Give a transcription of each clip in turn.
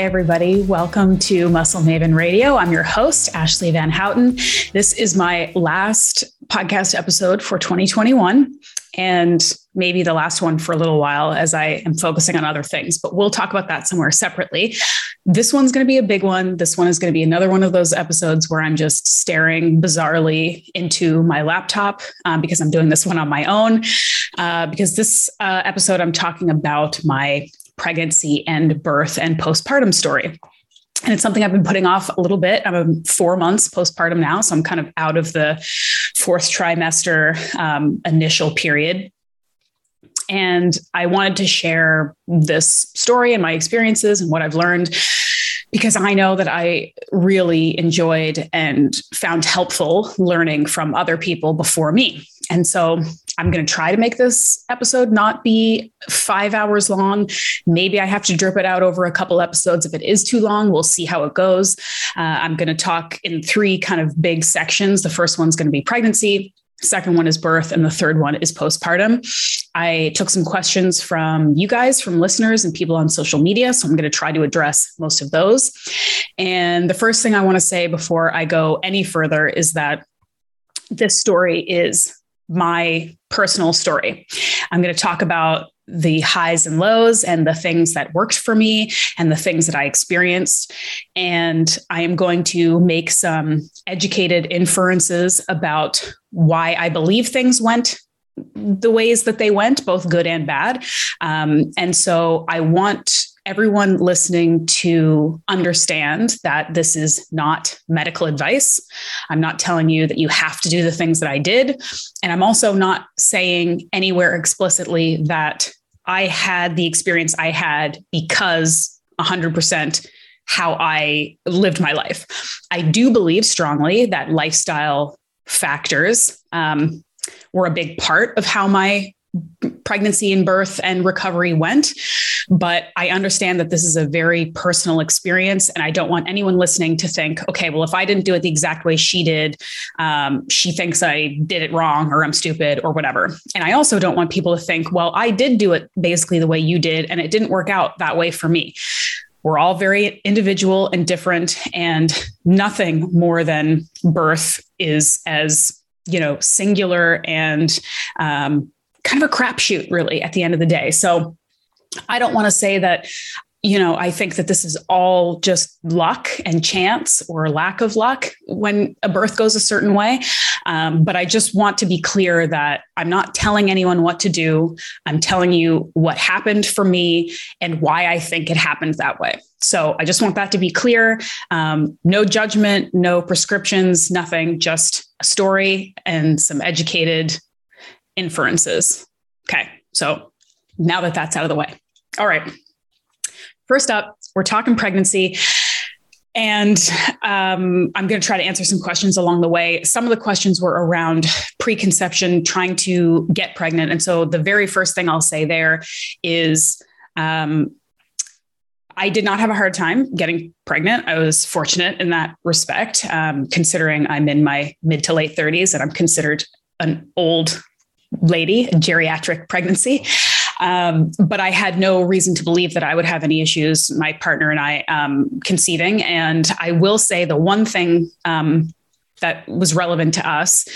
Hi, everybody. Welcome to Muscle Maven Radio. I'm your host, Ashleigh Van Houten. This is my last podcast episode for 2021 and maybe the last one for a little while as I am focusing on other things, but we'll talk about that somewhere separately. This one's going to be a big one. This one is going to be another one of those episodes where I'm just staring bizarrely into my laptop um, because I'm doing this one on my own. Uh, because this uh, episode, I'm talking about my pregnancy and birth and postpartum story. And it's something I've been putting off a little bit. I'm four months postpartum now, so I'm kind of out of the fourth trimester um, initial period. And I wanted to share this story and my experiences and what I've learned because I know that I really enjoyed and found helpful learning from other people before me. And so I'm going to try to make this episode not be five hours long. Maybe I have to drip it out over a couple episodes. If it is too long, we'll see how it goes. Uh, I'm going to talk in three kind of big sections. The first one's going to be pregnancy. Second one is birth, and the third one is postpartum. I took some questions from you guys, from listeners and people on social media. So I'm going to try to address most of those. And the first thing I want to say before I go any further is that this story is my personal story. I'm going to talk about the highs and lows and the things that worked for me and the things that I experienced. And I am going to make some educated inferences about why I believe things went the ways that they went, both good and bad. Um, and so I want everyone listening to understand that this is not medical advice. I'm not telling you that you have to do the things that I did. And I'm also not saying anywhere explicitly that I had the experience I had because 100% how I lived my life. I do believe strongly that lifestyle factors um, were a big part of how my pregnancy and birth and recovery went. But I understand that this is a very personal experience. And I don't want anyone listening to think, okay, well, if I didn't do it the exact way she did, um, she thinks I did it wrong or I'm stupid or whatever. And I also don't want people to think, well, I did do it basically the way you did, and it didn't work out that way for me. We're all very individual and different, and nothing more than birth is as you know singular and um, kind of a crapshoot, really, at the end of the day. So I don't want to say that you know, I think that this is all just luck and chance or lack of luck when a birth goes a certain way. Um, but I just want to be clear that I'm not telling anyone what to do. I'm telling you what happened for me and why I think it happened that way. So I just want that to be clear. Um, no judgment, no prescriptions, nothing, just a story and some educated inferences. Okay. So now that that's out of the way. All right. First up, we're talking pregnancy. And um, I'm going to try to answer some questions along the way. Some of the questions were around preconception, trying to get pregnant. And so the very first thing I'll say there is um, I did not have a hard time getting pregnant. I was fortunate in that respect, um, considering I'm in my mid to late 30s and I'm considered an old lady, geriatric pregnancy. Um, but I had no reason to believe that I would have any issues, my partner and I, um, conceiving. And I will say the one thing um, that was relevant to us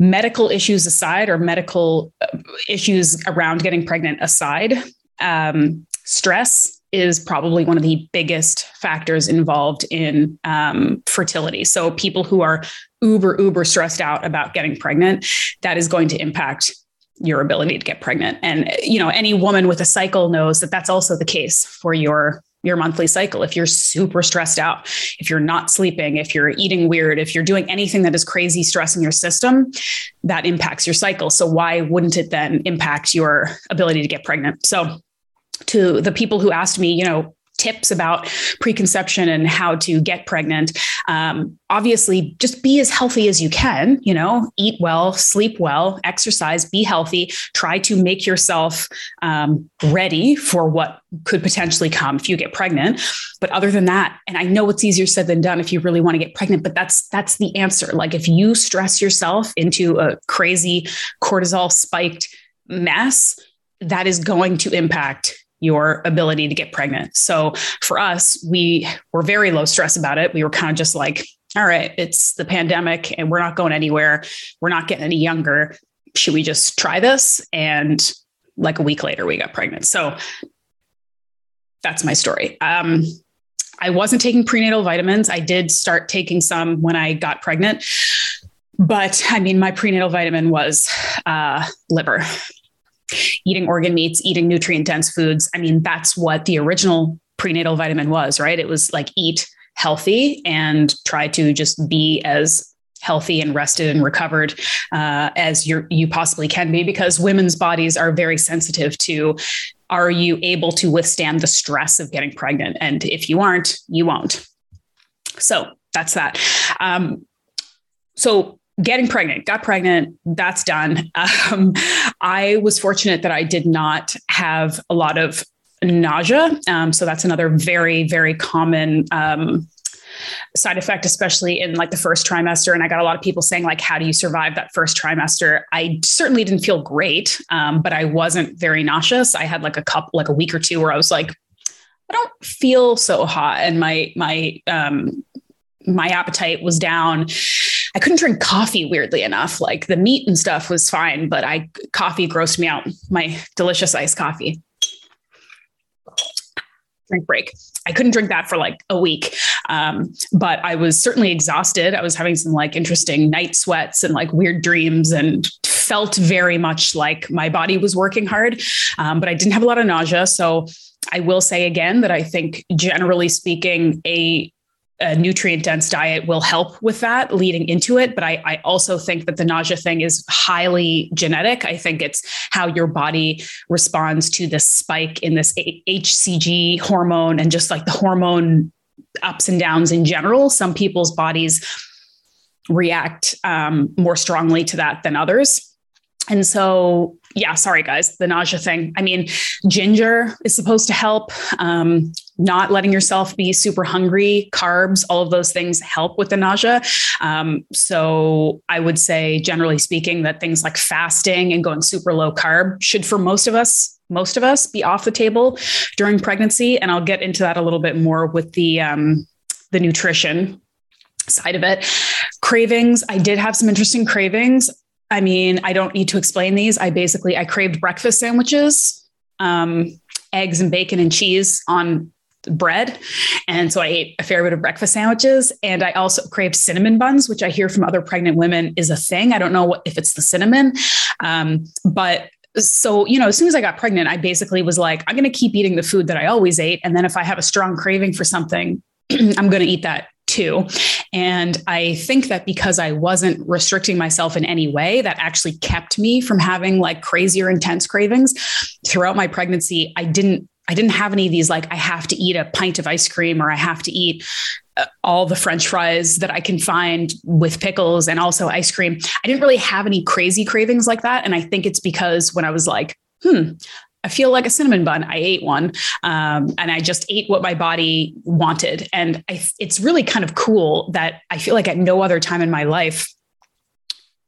medical issues aside, or medical uh, issues around getting pregnant aside, um, stress is probably one of the biggest factors involved in um, fertility. So, people who are uber, uber stressed out about getting pregnant, that is going to impact your ability to get pregnant. And, you know, any woman with a cycle knows that that's also the case for your your monthly cycle if you're super stressed out if you're not sleeping if you're eating weird if you're doing anything that is crazy stressing your system that impacts your cycle so why wouldn't it then impact your ability to get pregnant so to the people who asked me, you know, tips about preconception and how to get pregnant. Um, obviously, just be as healthy as you can, you know, eat well, sleep well, exercise, be healthy, try to make yourself um, ready for what could potentially come if you get pregnant. But other than that, and I know it's easier said than done if you really want to get pregnant, but that's that's the answer. Like if you stress yourself into a crazy cortisol spiked mess, that is going to impact your ability to get pregnant. So for us, we were very low stress about it. We were kind of just like, all right, it's the pandemic and we're not going anywhere. We're not getting any younger. Should we just try this? And like a week later, we got pregnant. So that's my story. Um, I wasn't taking prenatal vitamins. I did start taking some when I got pregnant. But I mean, my prenatal vitamin was uh, liver, eating organ meats, eating nutrient dense foods. I mean, that's what the original prenatal vitamin was, right? It was like eat healthy and try to just be as healthy and rested and recovered uh, as you you possibly can be because women's bodies are very sensitive to are you able to withstand the stress of getting pregnant and if you aren't you won't so that's that um, so getting pregnant got pregnant that's done um, i was fortunate that i did not have a lot of nausea. Um, so that's another very, very common um, side effect, especially in like the first trimester. And I got a lot of people saying, like, how do you survive that first trimester? I certainly didn't feel great, um, but I wasn't very nauseous. I had like a couple, like a week or two where I was like, I don't feel so hot. And my, my, um, my appetite was down. I couldn't drink coffee weirdly enough. Like the meat and stuff was fine, but I coffee grossed me out. My delicious iced coffee drink break. I couldn't drink that for like a week. Um, but I was certainly exhausted. I was having some like interesting night sweats and like weird dreams and felt very much like my body was working hard. Um, but I didn't have a lot of nausea. So I will say again that I think generally speaking, a a nutrient dense diet will help with that leading into it. But I, I, also think that the nausea thing is highly genetic. I think it's how your body responds to this spike in this HCG hormone and just like the hormone ups and downs in general. Some people's bodies react um, more strongly to that than others. And so, yeah, sorry guys, the nausea thing. I mean, ginger is supposed to help. Um, not letting yourself be super hungry, carbs, all of those things help with the nausea. Um, so I would say, generally speaking, that things like fasting and going super low carb should, for most of us, most of us, be off the table during pregnancy. And I'll get into that a little bit more with the um, the nutrition side of it. Cravings, I did have some interesting cravings. I mean, I don't need to explain these. I basically I craved breakfast sandwiches, um, eggs and bacon and cheese on bread. And so I ate a fair bit of breakfast sandwiches. And I also craved cinnamon buns, which I hear from other pregnant women is a thing. I don't know what, if it's the cinnamon, um, but so you know as soon as i got pregnant i basically was like i'm going to keep eating the food that i always ate and then if i have a strong craving for something i'm going to eat that too and i think that because i wasn't restricting myself in any way that actually kept me from having like crazier intense cravings throughout my pregnancy i didn't I didn't have any of these like I have to eat a pint of ice cream or I have to eat uh, all the french fries that I can find with pickles and also ice cream. I didn't really have any crazy cravings like that and I think it's because when I was like, hmm, I feel like a cinnamon bun. I ate one, um, and I just ate what my body wanted. And I, it's really kind of cool that I feel like at no other time in my life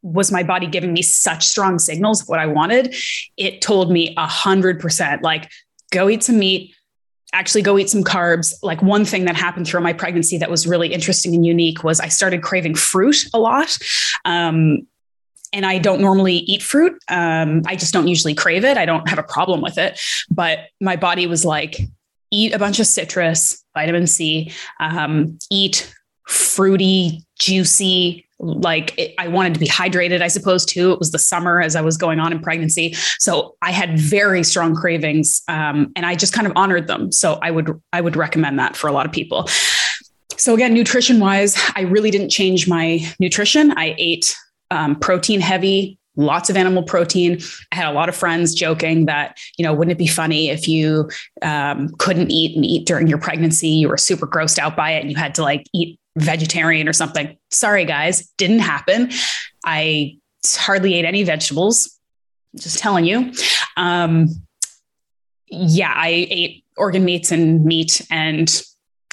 was my body giving me such strong signals of what I wanted. It told me a hundred percent, like go eat some meat, actually go eat some carbs. Like one thing that happened through my pregnancy that was really interesting and unique was I started craving fruit a lot. Um, and I don't normally eat fruit. Um, I just don't usually crave it. I don't have a problem with it. But my body was like, eat a bunch of citrus, vitamin C, um, eat fruity, juicy, like it, I wanted to be hydrated, I suppose, too. It was the summer as I was going on in pregnancy. So I had very strong cravings um, and I just kind of honored them. So I would, I would recommend that for a lot of people. So again, nutrition wise, I really didn't change my nutrition. I ate um, protein heavy, lots of animal protein. I had a lot of friends joking that, you know, wouldn't it be funny if you um, couldn't eat meat during your pregnancy? You were super grossed out by it and you had to like eat vegetarian or something. Sorry, guys, didn't happen. I hardly ate any vegetables. Just telling you. Um, yeah, I ate organ meats and meat and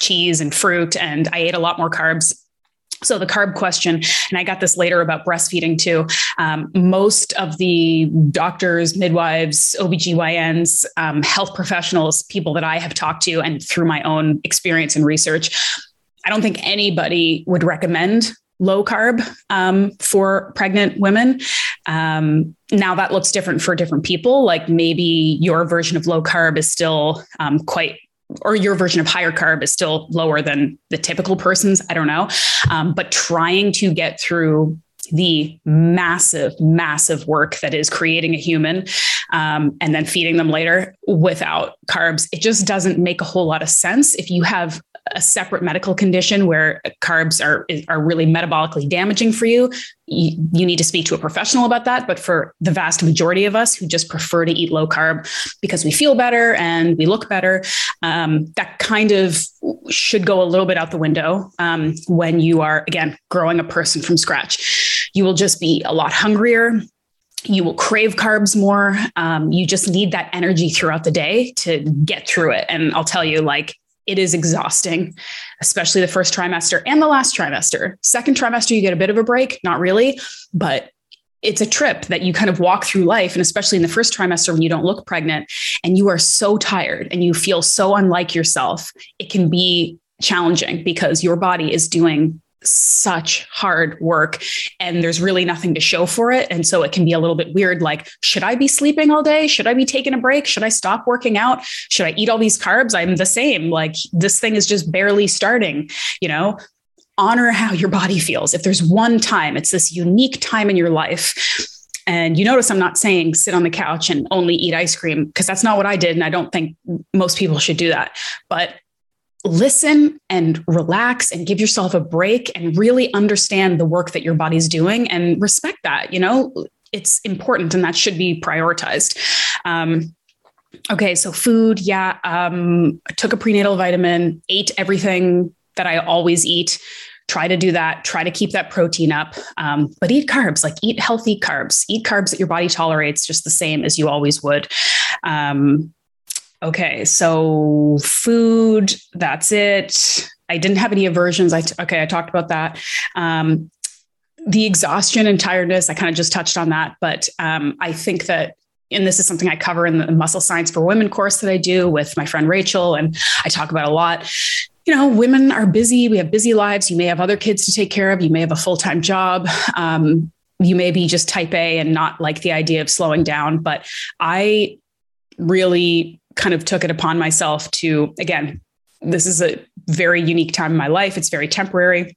cheese and fruit, and I ate a lot more carbs. So the carb question and i got this later about breastfeeding too um, most of the doctors midwives obgyns um, health professionals people that i have talked to and through my own experience and research i don't think anybody would recommend low carb um, for pregnant women. Um, now that looks different for different people. Like maybe your version of low carb is still um, quite or your version of higher carb is still lower than the typical person's. I don't know. Um, but trying to get through the massive, massive work that is creating a human um, and then feeding them later without carbs, it just doesn't make a whole lot of sense. If you have a separate medical condition where carbs are are really metabolically damaging for you, you, you need to speak to a professional about that. But for the vast majority of us who just prefer to eat low carb because we feel better and we look better, um, that kind of should go a little bit out the window um, when you are again growing a person from scratch. You will just be a lot hungrier you will crave carbs more. Um, you just need that energy throughout the day to get through it. And I'll tell you, like, it is exhausting, especially the first trimester and the last trimester. Second trimester, you get a bit of a break, not really, but it's a trip that you kind of walk through life. And especially in the first trimester when you don't look pregnant and you are so tired and you feel so unlike yourself, it can be challenging because your body is doing such hard work and there's really nothing to show for it. And so it can be a little bit weird like, should I be sleeping all day? Should I be taking a break? Should I stop working out? Should I eat all these carbs? I'm the same. Like, this thing is just barely starting, you know? Honor how your body feels. If there's one time, it's this unique time in your life. And you notice I'm not saying sit on the couch and only eat ice cream because that's not what I did. And I don't think most people should do that. But listen and relax and give yourself a break and really understand the work that your body's doing and respect that. You know, it's important and that should be prioritized. Um, okay, so food, yeah. Um, I took a prenatal vitamin, ate everything that I always eat. Try to do that. Try to keep that protein up, um, but eat carbs. Like eat healthy carbs. Eat carbs that your body tolerates just the same as you always would. Um, Okay, so food, that's it. I didn't have any aversions. I t- okay, I talked about that. Um, the exhaustion and tiredness, I kind of just touched on that, but um, I think that and this is something I cover in the muscle science for women course that I do with my friend Rachel, and I talk about a lot. You know, women are busy. We have busy lives. You may have other kids to take care of. You may have a full time job. Um, you may be just type A and not like the idea of slowing down. But I really kind of took it upon myself to, again, this is a very unique time in my life. It's very temporary.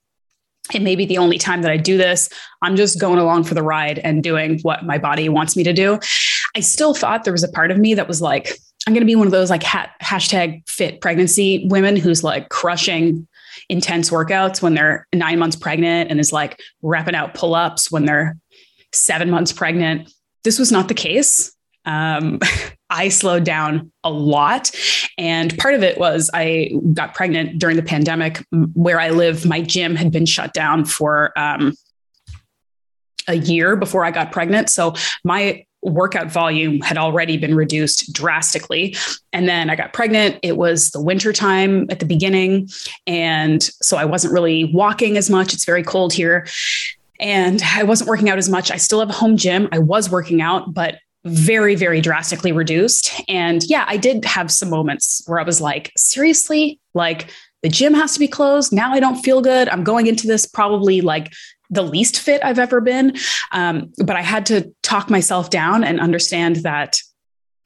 It may be the only time that I do this. I'm just going along for the ride and doing what my body wants me to do. I still thought there was a part of me that was like, I'm going to be one of those like ha- hashtag fit pregnancy women who's like crushing intense workouts when they're nine months pregnant and is like repping out pull ups when they're seven months pregnant. This was not the case um, I slowed down a lot. And part of it was I got pregnant during the pandemic. Where I live, my gym had been shut down for um, a year before I got pregnant. So my workout volume had already been reduced drastically. And then I got pregnant. It was the winter time at the beginning. And so I wasn't really walking as much. It's very cold here. And I wasn't working out as much. I still have a home gym. I was working out, but very, very drastically reduced. And yeah, I did have some moments where I was like, seriously, like the gym has to be closed. Now I don't feel good. I'm going into this probably like the least fit I've ever been. Um, but I had to talk myself down and understand that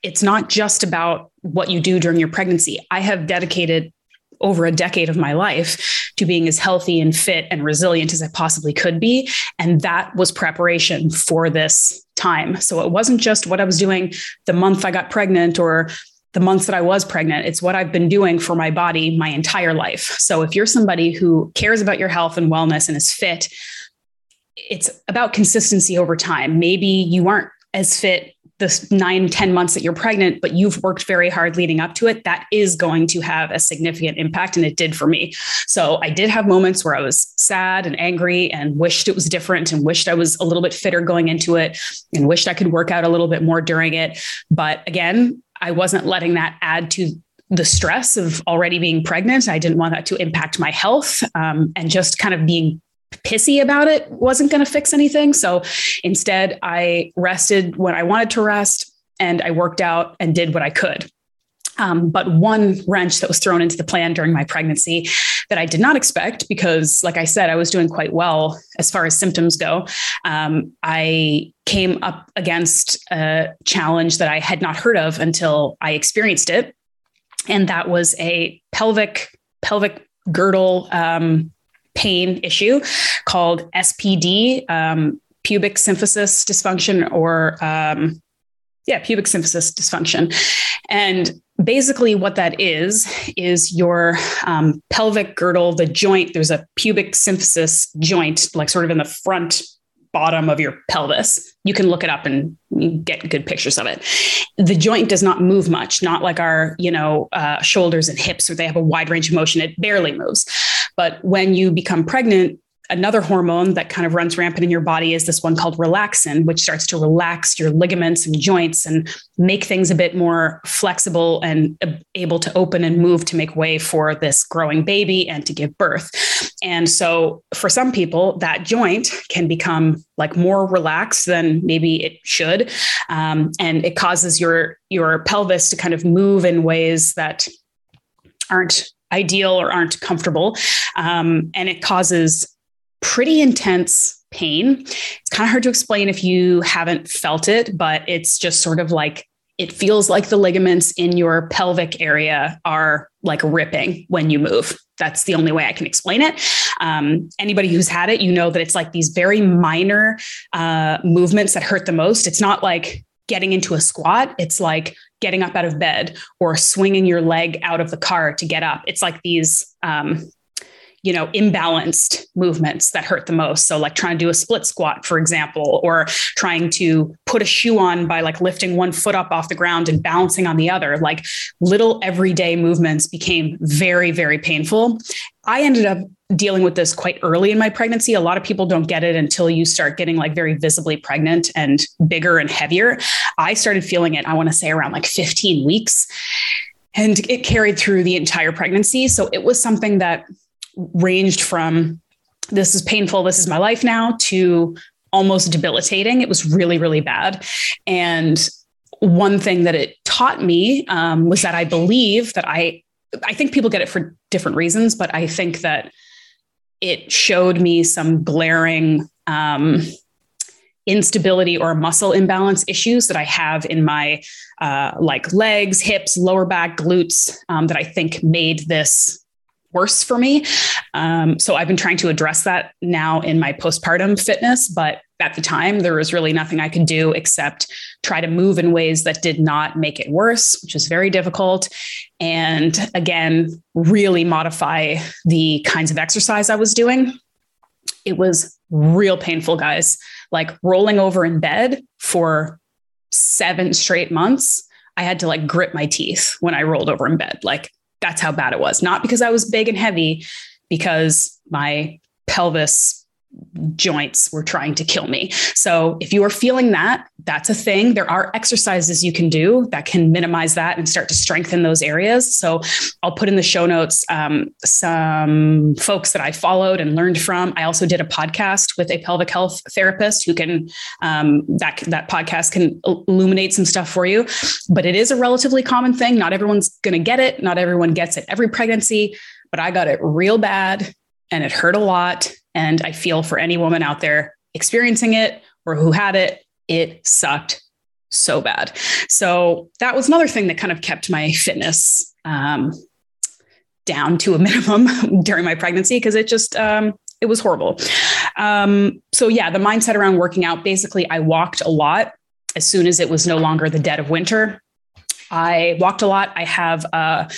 it's not just about what you do during your pregnancy. I have dedicated over a decade of my life to being as healthy and fit and resilient as I possibly could be. And that was preparation for this time. So it wasn't just what I was doing the month I got pregnant or the months that I was pregnant. It's what I've been doing for my body my entire life. So if you're somebody who cares about your health and wellness and is fit, it's about consistency over time. Maybe you aren't as fit the nine ten months that you're pregnant, but you've worked very hard leading up to it, that is going to have a significant impact. And it did for me. So I did have moments where I was sad and angry and wished it was different and wished I was a little bit fitter going into it and wished I could work out a little bit more during it. But again, I wasn't letting that add to the stress of already being pregnant. I didn't want that to impact my health um, and just kind of being pissy about it wasn't going to fix anything. So instead, I rested when I wanted to rest and I worked out and did what I could. Um, but one wrench that was thrown into the plan during my pregnancy that I did not expect, because, like I said, I was doing quite well as far as symptoms go. Um, I came up against a challenge that I had not heard of until I experienced it, and that was a pelvic pelvic girdle um, pain issue called SPD, um, pubic symphysis dysfunction, or um, yeah, pubic symphysis dysfunction. And basically, what that is, is your um, pelvic girdle, the joint, there's a pubic symphysis joint, like sort of in the front bottom of your pelvis. You can look it up and get good pictures of it. The joint does not move much, not like our, you know, uh, shoulders and hips where they have a wide range of motion. It barely moves. But when you become pregnant, another hormone that kind of runs rampant in your body is this one called relaxin, which starts to relax your ligaments and joints and make things a bit more flexible and able to open and move to make way for this growing baby and to give birth. And so for some people, that joint can become like more relaxed than maybe it should. Um, and it causes your your pelvis to kind of move in ways that aren't ideal or aren't comfortable. Um, and it causes pretty intense pain. It's kind of hard to explain if you haven't felt it, but it's just sort of like it feels like the ligaments in your pelvic area are like ripping when you move. That's the only way I can explain it. Um, anybody who's had it, you know that it's like these very minor uh, movements that hurt the most. It's not like getting into a squat, it's like getting up out of bed or swinging your leg out of the car to get up. It's like these um, you know imbalanced movements that hurt the most. So like trying to do a split squat for example or trying to put a shoe on by like lifting one foot up off the ground and balancing on the other. Like little everyday movements became very very painful. I ended up dealing with this quite early in my pregnancy. A lot of people don't get it until you start getting like very visibly pregnant and bigger and heavier. I started feeling it i want to say around like 15 weeks and it carried through the entire pregnancy. So it was something that ranged from this is painful, this is my life now, to almost debilitating. It was really, really bad. And one thing that it taught me um, was that I believe that I, I think people get it for different reasons, but I think that it showed me some glaring um, instability or muscle imbalance issues that I have in my uh, like legs, hips, lower back, glutes um, that I think made this worse for me. Um, so I've been trying to address that now in my postpartum fitness, but at the time there was really nothing I could do except try to move in ways that did not make it worse, which is very difficult. And again, really modify the kinds of exercise I was doing. It was real painful, guys. Like rolling over in bed for seven straight months. I had to like grit my teeth when I rolled over in bed. Like that's how bad it was. Not because I was big and heavy, because my pelvis joints were trying to kill me. So if you are feeling that, that's a thing. There are exercises you can do that can minimize that and start to strengthen those areas. So I'll put in the show notes um, some folks that I followed and learned from. I also did a podcast with a pelvic health therapist who can um, that that podcast can illuminate some stuff for you. But it is a relatively common thing. Not everyone's going to get it. Not everyone gets it every pregnancy. But I got it real bad and it hurt a lot and I feel for any woman out there experiencing it or who had it, it sucked so bad. So that was another thing that kind of kept my fitness um, down to a minimum during my pregnancy because it just um, it was horrible. Um, so yeah, the mindset around working out. Basically, I walked a lot as soon as it was no longer the dead of winter. I walked a lot. I have a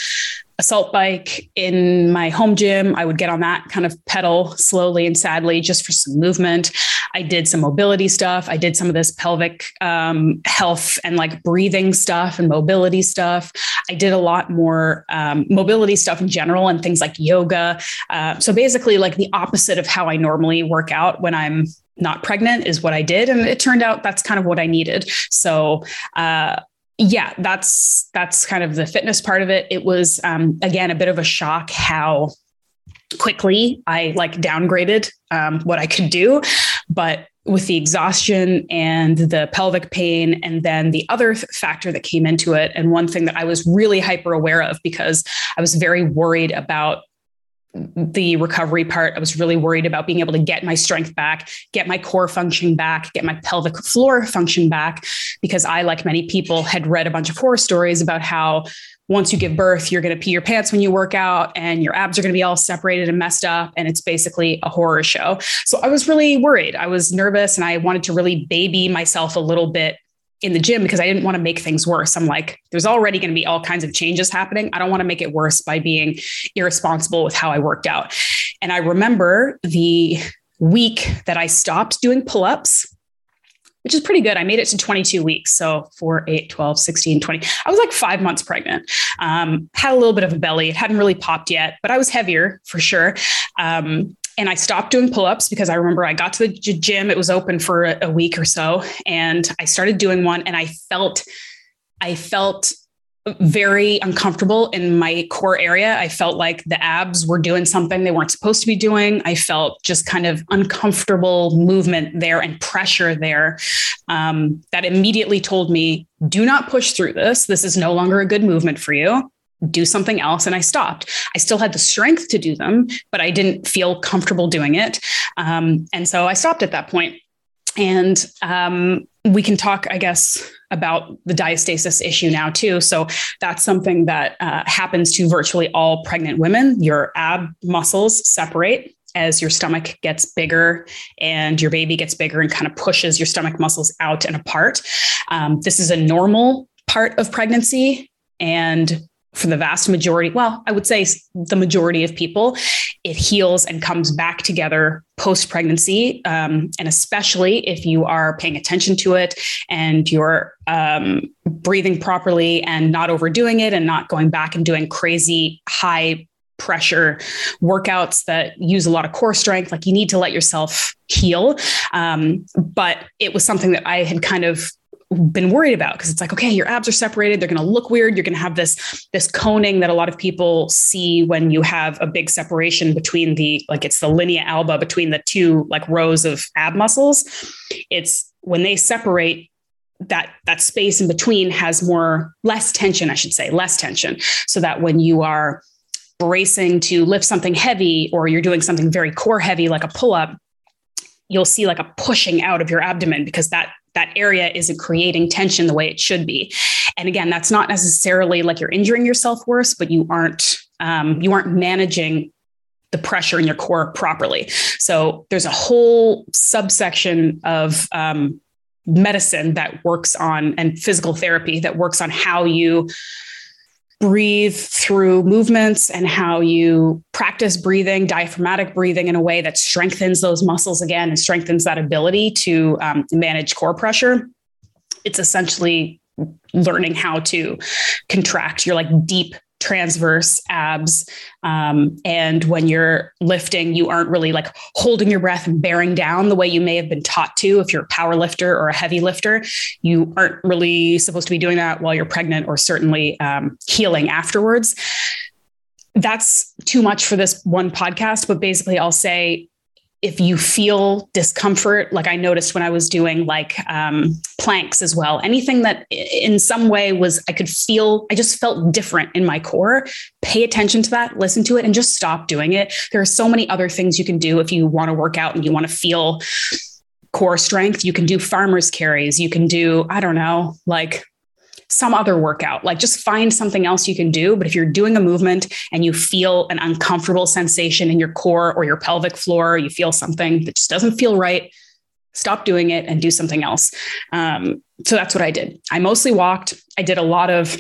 assault bike in my home gym. I would get on that, kind of pedal slowly and sadly just for some movement. I did some mobility stuff. I did some of this pelvic um, health and like breathing stuff and mobility stuff. I did a lot more um, mobility stuff in general and things like yoga. Uh, so basically, like the opposite of how I normally work out when I'm not pregnant is what I did. And it turned out that's kind of what I needed. So, uh, yeah, that's that's kind of the fitness part of it. It was um, again a bit of a shock how quickly. I like downgraded um, what I could do, but with the exhaustion and the pelvic pain, and then the other factor that came into it, and one thing that I was really hyper aware of because I was very worried about the recovery part. I was really worried about being able to get my strength back, get my core function back, get my pelvic floor function back, because I, like many people, had read a bunch of horror stories about how once you give birth, you're going to pee your pants when you work out and your abs are going to be all separated and messed up. And it's basically a horror show. So I was really worried. I was nervous and I wanted to really baby myself a little bit in the gym because I didn't want to make things worse. I'm like, there's already going to be all kinds of changes happening. I don't want to make it worse by being irresponsible with how I worked out. And I remember the week that I stopped doing pull ups, which is pretty good. I made it to 22 weeks. So 4, 8, 12, 16, 20. I was like five months pregnant. Um, had a little bit of a belly. It hadn't really popped yet, but I was heavier for sure. Um, and I stopped doing pull ups because I remember I got to the gym, it was open for a, week or so, and I started doing one and I felt, I felt very uncomfortable in my core area. I felt like the abs were doing something they weren't supposed to be doing. I felt just kind of uncomfortable movement there and pressure there um, that immediately told me, do not push through this. This is no longer a good movement for you do something else and i stopped. I still had the strength to do them but i didn't feel comfortable doing it. Um, and so i stopped at that point. and um, we can talk i guess about the diastasis issue now too. So that's something that uh, happens to virtually all pregnant women. Your ab muscles separate as your stomach gets bigger and your baby gets bigger and kind of pushes your stomach muscles out and apart. Um, this is a normal part of pregnancy and for the vast majority, well, I would say the majority of people, it heals and comes back together post pregnancy. Um, and especially if you are paying attention to it and you're um, breathing properly and not overdoing it and not going back and doing crazy high pressure workouts that use a lot of core strength. Like you need to let yourself heal. Um, but it was something that I had kind of been worried about because it's like okay your abs are separated they're going to look weird you're going to have this this coning that a lot of people see when you have a big separation between the like it's the linea alba between the two like rows of ab muscles. It's when they separate that that space in between has more less tension i should say less tension. So that when you are bracing to lift something heavy or you're doing something very core heavy like a pull up you'll see like a pushing out of your abdomen because that that area isn't creating tension the way it should be. And again, that's not necessarily like you're injuring yourself worse, but you aren't um, you aren't managing the pressure in your core properly. So there's a whole subsection of um, medicine that works on and physical therapy that works on how you breathe through movements and how you practice breathing, diaphragmatic breathing in a way that strengthens those muscles again and strengthens that ability to um, manage core pressure. It's essentially learning how to contract your like deep transverse abs. Um, and when you're lifting, you aren't really like holding your breath and bearing down the way you may have been taught to if you're a power lifter or a heavy lifter. You aren't really supposed to be doing that while you're pregnant or certainly um, healing afterwards. That's too much for this one podcast, but basically, I'll say if you feel discomfort, like I noticed when I was doing like um, planks as well, anything that in some way was, I could feel, I just felt different in my core. Pay attention to that, listen to it, and just stop doing it. There are so many other things you can do if you want to work out and you want to feel core strength. You can do farmer's carries. You can do, I don't know, like some other workout. Like just find something else you can do. But if you're doing a movement and you feel an uncomfortable sensation in your core or your pelvic floor, you feel something that just doesn't feel right, stop doing it and do something else. Um, so that's what I did. I mostly walked. I did a lot of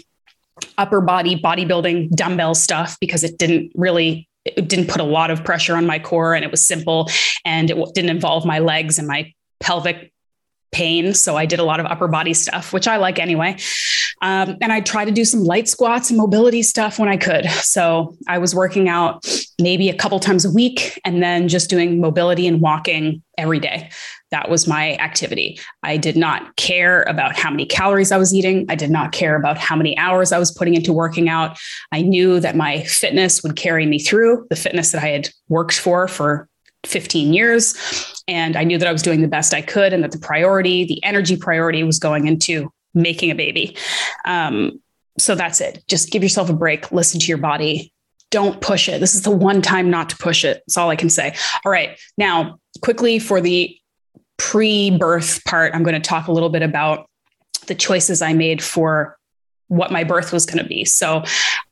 upper body bodybuilding dumbbell stuff because it didn't really it didn't put a lot of pressure on my core and it was simple and it didn't involve my legs and my pelvic pain. So I did a lot of upper body stuff, which I like anyway. Um, and I tried to do some light squats and mobility stuff when I could. So I was working out maybe a couple times a week and then just doing mobility and walking every day. That was my activity. I did not care about how many calories I was eating. I did not care about how many hours I was putting into working out. I knew that my fitness would carry me through the fitness that I had worked for for 15 years. And I knew that I was doing the best I could and that the priority, the energy priority was going into making a baby. Um, so that's it. Just give yourself a break, listen to your body. Don't push it. This is the one time not to push it. That's all I can say. All right. Now, quickly for the pre birth part, I'm going to talk a little bit about the choices I made for what my birth was going to be. So,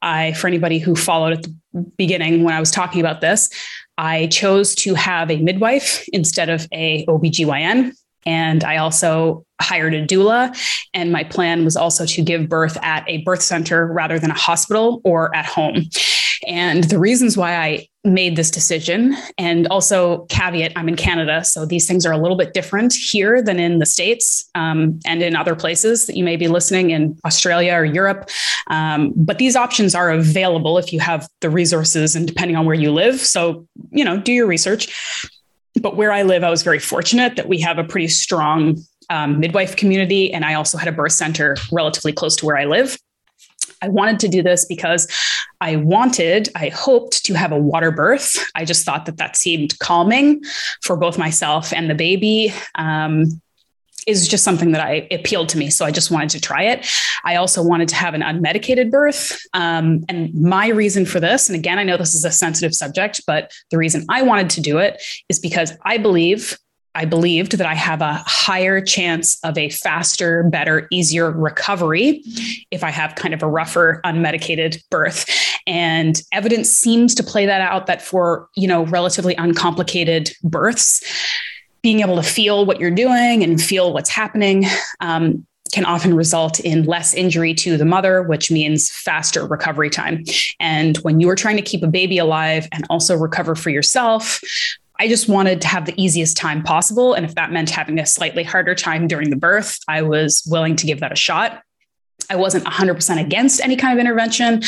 I, for anybody who followed at the beginning when I was talking about this, I chose to have a midwife instead of a OBGYN. And I also hired a doula. And my plan was also to give birth at a birth center rather than a hospital or at home. And the reasons why I made this decision, and also caveat, I'm in Canada, so these things are a little bit different here than in the States um, and in other places that you may be listening in Australia or Europe. Um, but these options are available if you have the resources and depending on where you live. So, you know, do your research. But where I live, I was very fortunate that we have a pretty strong um, midwife community. And I also had a birth center relatively close to where I live. I wanted to do this because I wanted, I hoped to have a water birth. I just thought that that seemed calming for both myself and the baby. Um, is just something that I appealed to me. So I just wanted to try it. I also wanted to have an unmedicated birth. Um, and my reason for this, and again, I know this is a sensitive subject, but the reason I wanted to do it is because I believe I believed that I have a higher chance of a faster, better, easier recovery if I have kind of a rougher, unmedicated birth. And evidence seems to play that out that for, you know, relatively uncomplicated births, being able to feel what you're doing and feel what's happening um, can often result in less injury to the mother, which means faster recovery time. And when you are trying to keep a baby alive and also recover for yourself, I just wanted to have the easiest time possible. And if that meant having a slightly harder time during the birth, I was willing to give that a shot. I wasn't 100% against any kind of intervention.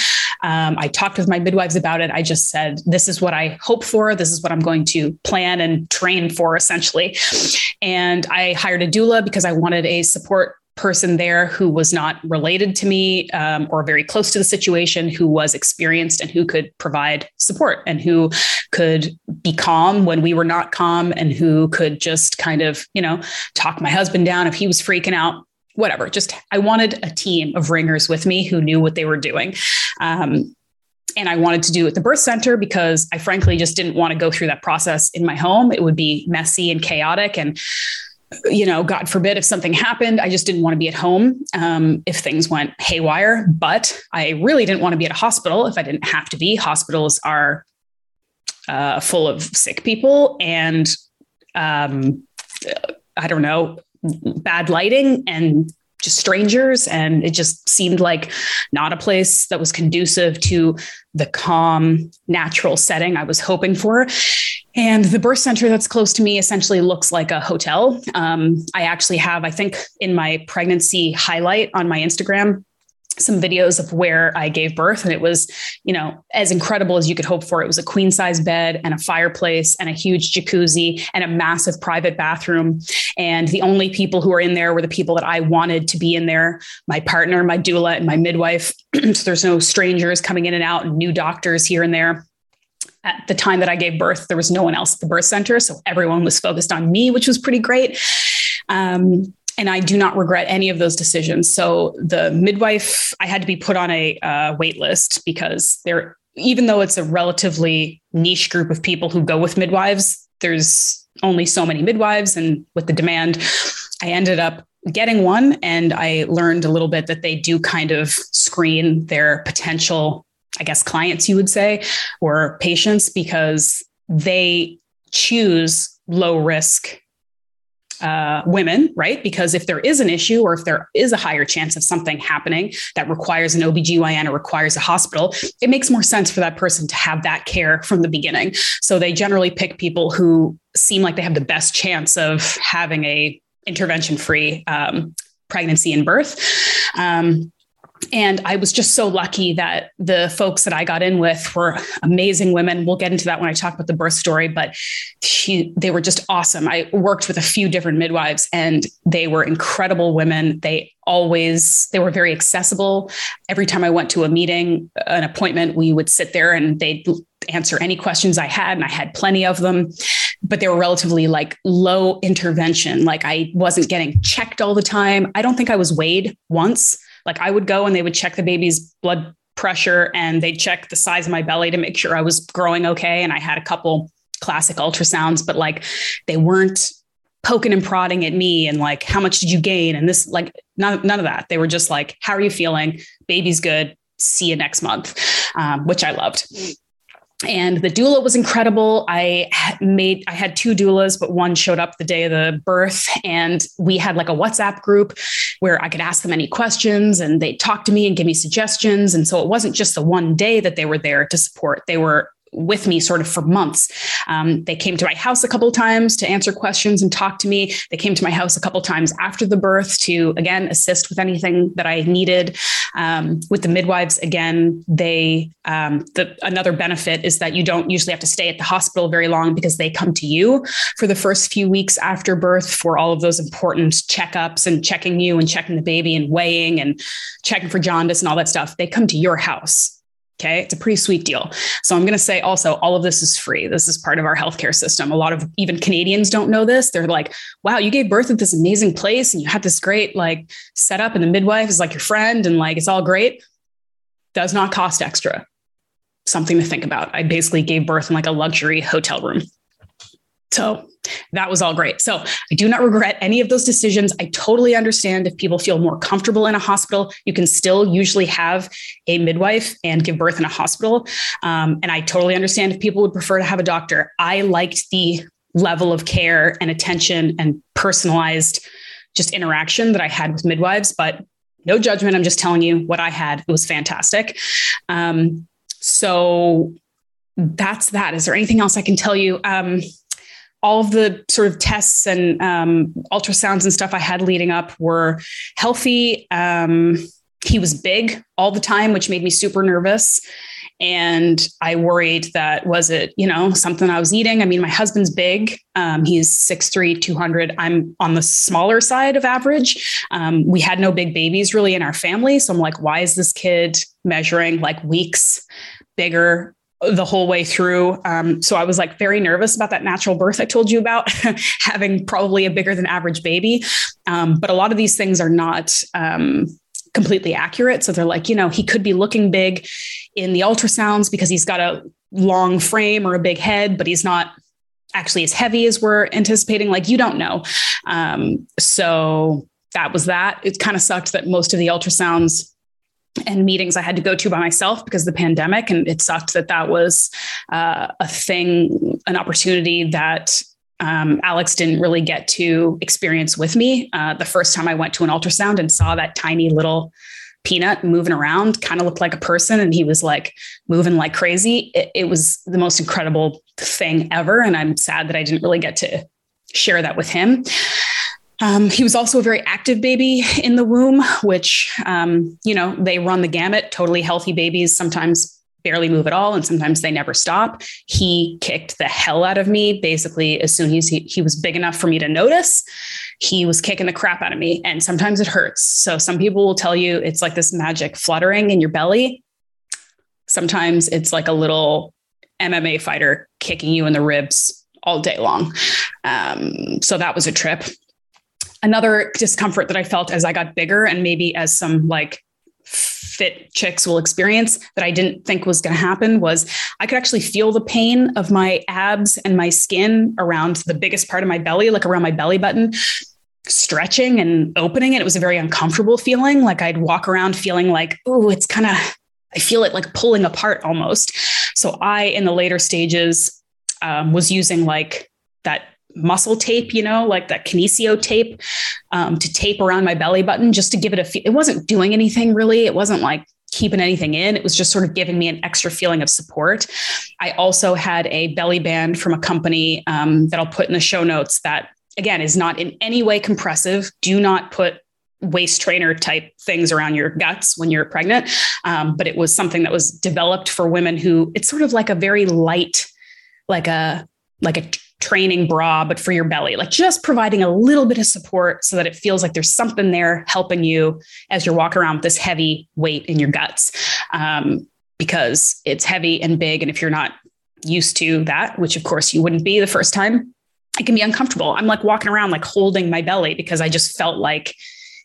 Um, I talked with my midwives about it. I just said, this is what I hope for. This is what I'm going to plan and train for, essentially. And I hired a doula because I wanted a support person there who was not related to me um, or very close to the situation, who was experienced and who could provide support and who could be calm when we were not calm and who could just kind of, you know, talk my husband down if he was freaking out. Whatever, just I wanted a team of ringers with me who knew what they were doing. Um, and I wanted to do it at the birth center because I frankly just didn't want to go through that process in my home. It would be messy and chaotic. And you know, God forbid if something happened, I just didn't want to be at home um, if things went haywire. But I really didn't want to be at a hospital if I didn't have to be. Hospitals are uh, full of sick people and um, I don't know, bad lighting and just strangers. And it just seemed like not a place that was conducive to the calm, natural setting I was hoping for. And the birth center that's close to me essentially looks like a hotel. Um, I actually have, I think, in my pregnancy highlight on my Instagram, some videos of where I gave birth. And it was, you know, as incredible as you could hope for. It was a queen size bed and a fireplace and a huge jacuzzi and a massive private bathroom. And the only people who were in there were the people that I wanted to be in there my partner, my doula, and my midwife. so there's no strangers coming in and out and new doctors here and there. At the time that I gave birth, there was no one else at the birth center. So everyone was focused on me, which was pretty great. Um, and I do not regret any of those decisions. So the midwife, I had to be put on a uh, wait list because there, even though it's a relatively niche group of people who go with midwives, there's only so many midwives, and with the demand, I ended up getting one, and I learned a little bit that they do kind of screen their potential, I guess, clients, you would say, or patients because they choose low risk uh, women, right? Because if there is an issue or if there is a higher chance of something happening that requires an OBGYN or requires a hospital, it makes more sense for that person to have that care from the beginning. So they generally pick people who seem like they have the best chance of having a intervention free um, pregnancy and birth. Um, and I was just so lucky that the folks that I got in with were amazing women. We'll get into that when I talk about the birth story, but she, they were just awesome. I worked with a few different midwives and they were incredible women. They always, they were very accessible. Every time I went to a meeting, an appointment, we would sit there and they'd answer any questions I had, and I had plenty of them. But they were relatively like low intervention. Like I wasn't getting checked all the time. I don't think I was weighed once. Like I would go and they would check the baby's blood pressure and they'd check the size of my belly to make sure I was growing okay. And I had a couple classic ultrasounds, but like they weren't poking and prodding at me and like, how much did you gain? And this, like, none, none of that. They were just like, how are you feeling? Baby's good. See you next month, um, which I loved and the doula was incredible. I made I had two doulas, but one showed up the day of the birth, and we had like a WhatsApp group where I could ask them any questions, and they talk to me and give me suggestions. And so it wasn't just the one day that they were there to support; they were with me sort of for months. Um, they came to my house a couple times to answer questions and talk to me. They came to my house a couple times after the birth to again assist with anything that I needed. Um, with the midwives, again, they um, the another benefit is that you don't usually have to stay at the hospital very long because they come to you for the first few weeks after birth for all of those important checkups and checking you and checking the baby and weighing and checking for jaundice and all that stuff. They come to your house Okay. It's a pretty sweet deal. So I'm going to say also, all of this is free. This is part of our healthcare system. A lot of even Canadians don't know this. They're like, wow, you gave birth at this amazing place and you had this great like setup and the midwife is like your friend and like it's all great. Does not cost extra. Something to think about. I basically gave birth in like a luxury hotel room. So that was all great. So I do not regret any of those decisions. I totally understand if people feel more comfortable in a hospital, you can still usually have a midwife and give birth in a hospital. Um, and I totally understand if people would prefer to have a doctor. I liked the level of care and attention and personalized just interaction that I had with midwives, but no judgment. I'm just telling you what I had. It was fantastic. Um, so that's that. Is there anything else I can tell you? Um, all of the sort of tests and um, ultrasounds and stuff I had leading up were healthy. Um, he was big all the time, which made me super nervous. And I worried that was it, you know, something I was eating. I mean, my husband's big. Um, he's 6'3, 200. I'm on the smaller side of average. Um, we had no big babies really in our family. So I'm like, why is this kid measuring like weeks bigger the whole way through. Um, so I was like very nervous about that natural birth I told you about, having probably a bigger than average baby. Um, but a lot of these things are not um, completely accurate. So they're like, you know, he could be looking big in the ultrasounds because he's got a long frame or a big head, but he's not actually as heavy as we're anticipating. Like you don't know. Um, so that was that. It kind of sucked that most of the ultrasounds and meetings I had to go to by myself because of the pandemic. And it sucked that that was uh, a thing, an opportunity that um, Alex didn't really get to experience with me. Uh, the first time I went to an ultrasound and saw that tiny little peanut moving around, kind of looked like a person, and he was like moving like crazy. It, it was the most incredible thing ever. And I'm sad that I didn't really get to share that with him. Um, he was also a very active baby in the womb, which, um, you know, they run the gamut. Totally healthy babies sometimes barely move at all, and sometimes they never stop. He kicked the hell out of me basically as soon as he, he was big enough for me to notice. He was kicking the crap out of me, and sometimes it hurts. So some people will tell you it's like this magic fluttering in your belly. Sometimes it's like a little MMA fighter kicking you in the ribs all day long. Um, so that was a trip another discomfort that I felt as I got bigger and maybe as some like fit chicks will experience that I didn't think was going to happen was I could actually feel the pain of my abs and my skin around the biggest part of my belly, like around my belly button, stretching and opening. And it was a very uncomfortable feeling. Like I'd walk around feeling like, oh, it's kind of, I feel it like pulling apart almost. So I, in the later stages, um, was using like that muscle tape, you know, like that kinesio tape um, to tape around my belly button just to give it a feel. It wasn't doing anything really. It wasn't like keeping anything in. It was just sort of giving me an extra feeling of support. I also had a belly band from a company um, that I'll put in the show notes that again is not in any way compressive. Do not put waist trainer type things around your guts when you're pregnant. Um, but it was something that was developed for women who it's sort of like a very light, like a like a training bra, but for your belly, like just providing a little bit of support so that it feels like there's something there helping you as you're walking around with this heavy weight in your guts. Um, because it's heavy and big. And if you're not used to that, which of course you wouldn't be the first time, it can be uncomfortable. I'm like walking around like holding my belly because I just felt like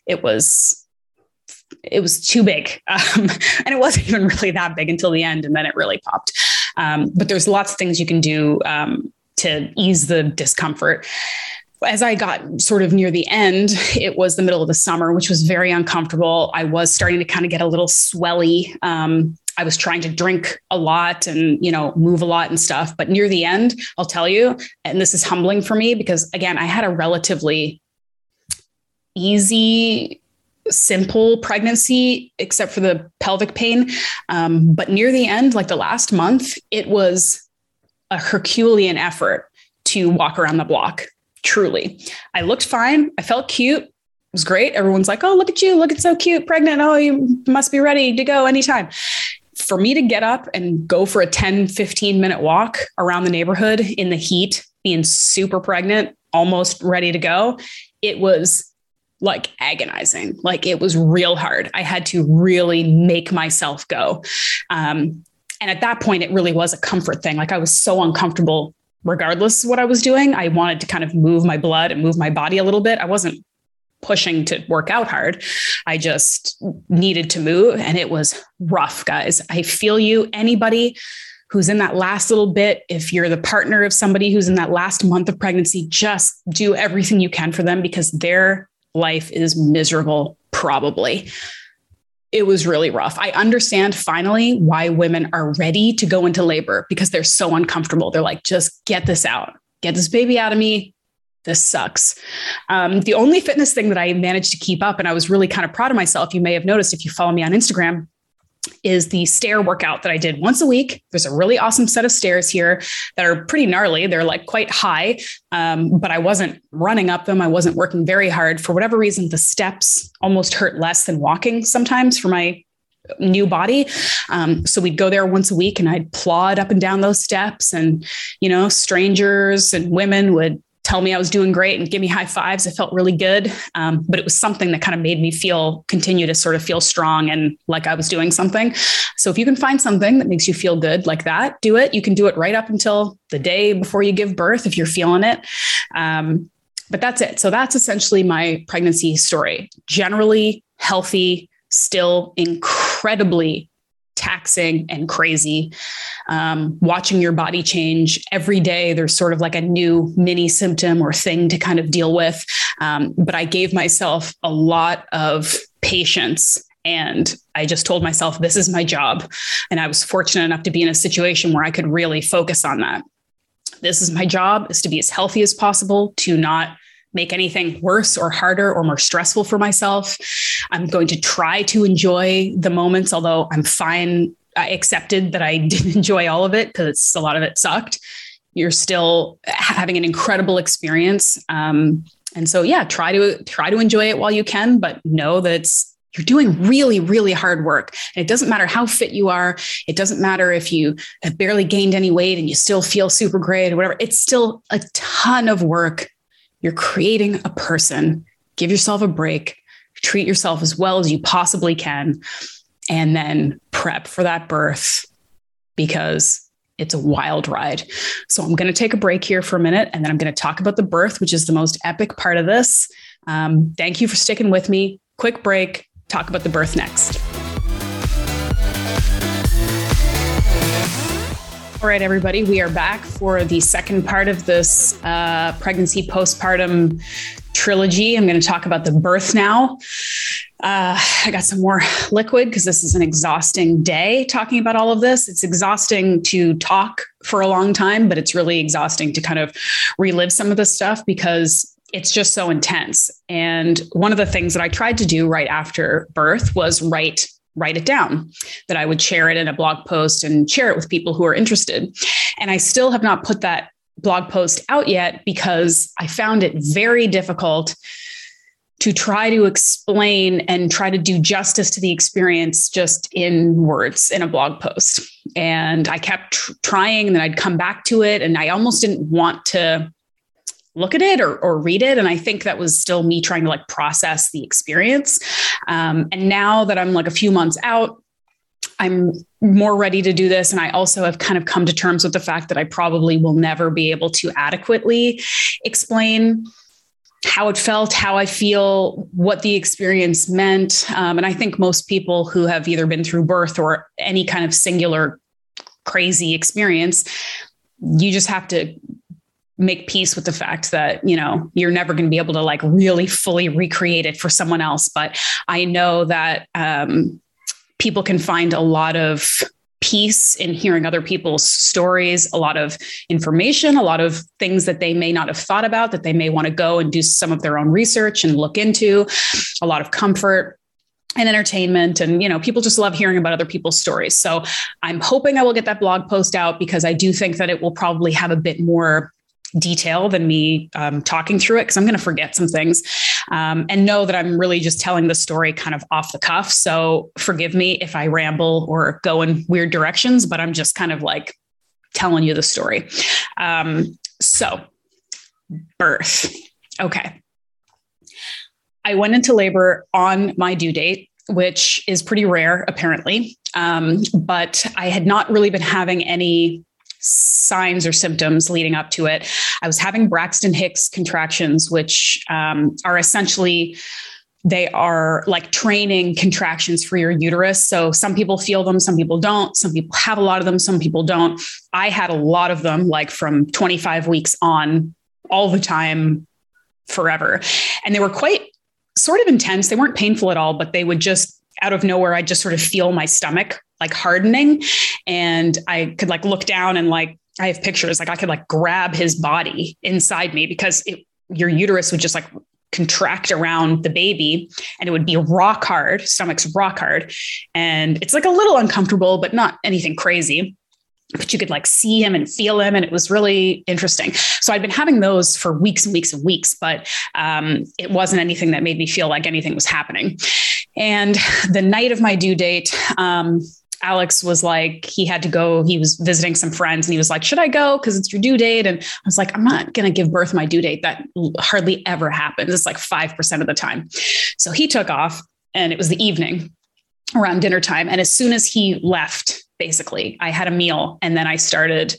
it was it was too big um, and it wasn't even really that big until the end and then it really popped um, but there's lots of things you can do um, to ease the discomfort as I got sort of near the end, it was the middle of the summer, which was very uncomfortable. I was starting to kind of get a little swelly. Um, I was trying to drink a lot and, you know, move a lot and stuff. But near the end, I'll tell you, and this is humbling for me because, again, I had a relatively easy, simple pregnancy, except for the pelvic pain. Um, but near the end, like the last month, it was a Herculean effort to walk around the block. Truly, I looked fine. I felt cute. It was great. Everyone's like, "Oh, look at you! Look, it's so cute, pregnant. Oh, you must be ready to go anytime." For me to get up and go for a 10, 15 minute walk around the neighborhood in the heat, being super pregnant, almost ready to go, it was like agonizing. Like it was real hard. I had to really make myself go. Um, and at that point, it really was a comfort thing. Like I was so uncomfortable, regardless of what I was doing. I wanted to kind of move my blood and move my body a little bit. I wasn't pushing to work out hard. I just needed to move. And it was rough, guys. I feel you. Anybody who's in that last little bit, if you're the partner of somebody who's in that last month of pregnancy, just do everything you can for them because their life is miserable, probably it was really rough. I understand finally why women are ready to go into labor because they're so uncomfortable. They're like, just get this out, get this baby out of me. This sucks. Um, the only fitness thing that I managed to keep up, and I was really kind of proud of myself, you may have noticed if you follow me on Instagram, is the stair workout that I did once a week. There's a really awesome set of stairs here that are pretty gnarly. They're like quite high, um, but I wasn't running up them. I wasn't working very hard. For whatever reason, the steps almost hurt less than walking sometimes for my new body. Um, so we'd go there once a week and I'd plod up and down those steps and, you know, strangers and women would tell me I was doing great and give me high fives. I felt really good. Um, but it was something that kind of made me feel, continue to sort of feel strong and like I was doing something. So if you can find something that makes you feel good like that, do it. You can do it right up until the day before you give birth if you're feeling it. Um, but that's it. So that's essentially my pregnancy story. Generally healthy, still incredibly taxing and crazy. Um, watching your body change every day, there's sort of like a new mini symptom or thing to kind of deal with. Um, but I gave myself a lot of patience and I just told myself, this is my job. And I was fortunate enough to be in a situation where I could really focus on that. This is my job is to be as healthy as possible, to not make anything worse or harder or more stressful for myself. I'm going to try to enjoy the moments, although I'm fine. I accepted that I didn't enjoy all of it because a lot of it sucked. You're still having an incredible experience. Um, and so, yeah, try to try to enjoy it while you can, but know that it's you're doing really, really hard work. And it doesn't matter how fit you are. It doesn't matter if you have barely gained any weight and you still feel super great or whatever. It's still a ton of work you're creating a person. Give yourself a break, treat yourself as well as you possibly can, and then prep for that birth because it's a wild ride. So I'm going to take a break here for a minute and then I'm going to talk about the birth, which is the most epic part of this. Um, thank you for sticking with me. Quick break, talk about the birth next. All right, everybody, we are back for the second part of this uh, pregnancy postpartum trilogy. I'm going to talk about the birth now. Uh, I got some more liquid because this is an exhausting day talking about all of this. It's exhausting to talk for a long time, but it's really exhausting to kind of relive some of this stuff because it's just so intense. And one of the things that I tried to do right after birth was write write it down, that I would share it in a blog post and share it with people who are interested. And I still have not put that blog post out yet because I found it very difficult to try to explain and try to do justice to the experience just in words in a blog post. And I kept tr- trying, and then I'd come back to it, and I almost didn't want to look at it or, or read it. And I think that was still me trying to like process the experience. Um, and now that I'm like a few months out, I'm more ready to do this. And I also have kind of come to terms with the fact that I probably will never be able to adequately explain how it felt, how I feel, what the experience meant. Um, and I think most people who have either been through birth or any kind of singular crazy experience, you just have to make peace with the fact that you know you're never going to be able to like really fully recreate it for someone else. But i know that um, people can find a lot of peace in hearing other people's stories, a lot of information, a lot of things that they may not have thought about that they may want to go and do some of their own research and look into, a lot of comfort and entertainment. And you know people just love hearing about other people's stories. So i'm hoping i will get that blog post out because i do think that it will probably have a bit more detail than me um, talking through it because I'm going to forget some things um, and know that I'm really just telling the story kind of off the cuff. So forgive me if I ramble or go in weird directions, but I'm just kind of like telling you the story. Um, so, birth. Okay. I went into labor on my due date, which is pretty rare, apparently. Um, but I had not really been having any signs or symptoms leading up to it. I was having Braxton Hicks contractions, which um, are essentially they are like training contractions for your uterus. So some people feel them, some people don't. Some people have a lot of them, some people don't. I had a lot of them, like from 25 weeks on, all the time, forever. And they were quite sort of intense. They weren't painful at all, but they would just out of nowhere, I just sort of feel my stomach like hardening. And I could like look down and like, I have pictures, like I could like grab his body inside me because it, your uterus would just like contract around the baby and it would be rock hard, stomach's rock hard. And it's like a little uncomfortable, but not anything crazy but you could like see him and feel him and it was really interesting so i'd been having those for weeks and weeks and weeks but um, it wasn't anything that made me feel like anything was happening and the night of my due date um, Alex was like, he had to go. He was visiting some friends and he was like, Should I go? Because it's your due date. And I was like, I'm not going to give birth my due date. That hardly ever happens. It's like 5% of the time. So he took off and it was the evening around dinner time. And as soon as he left, basically, I had a meal and then I started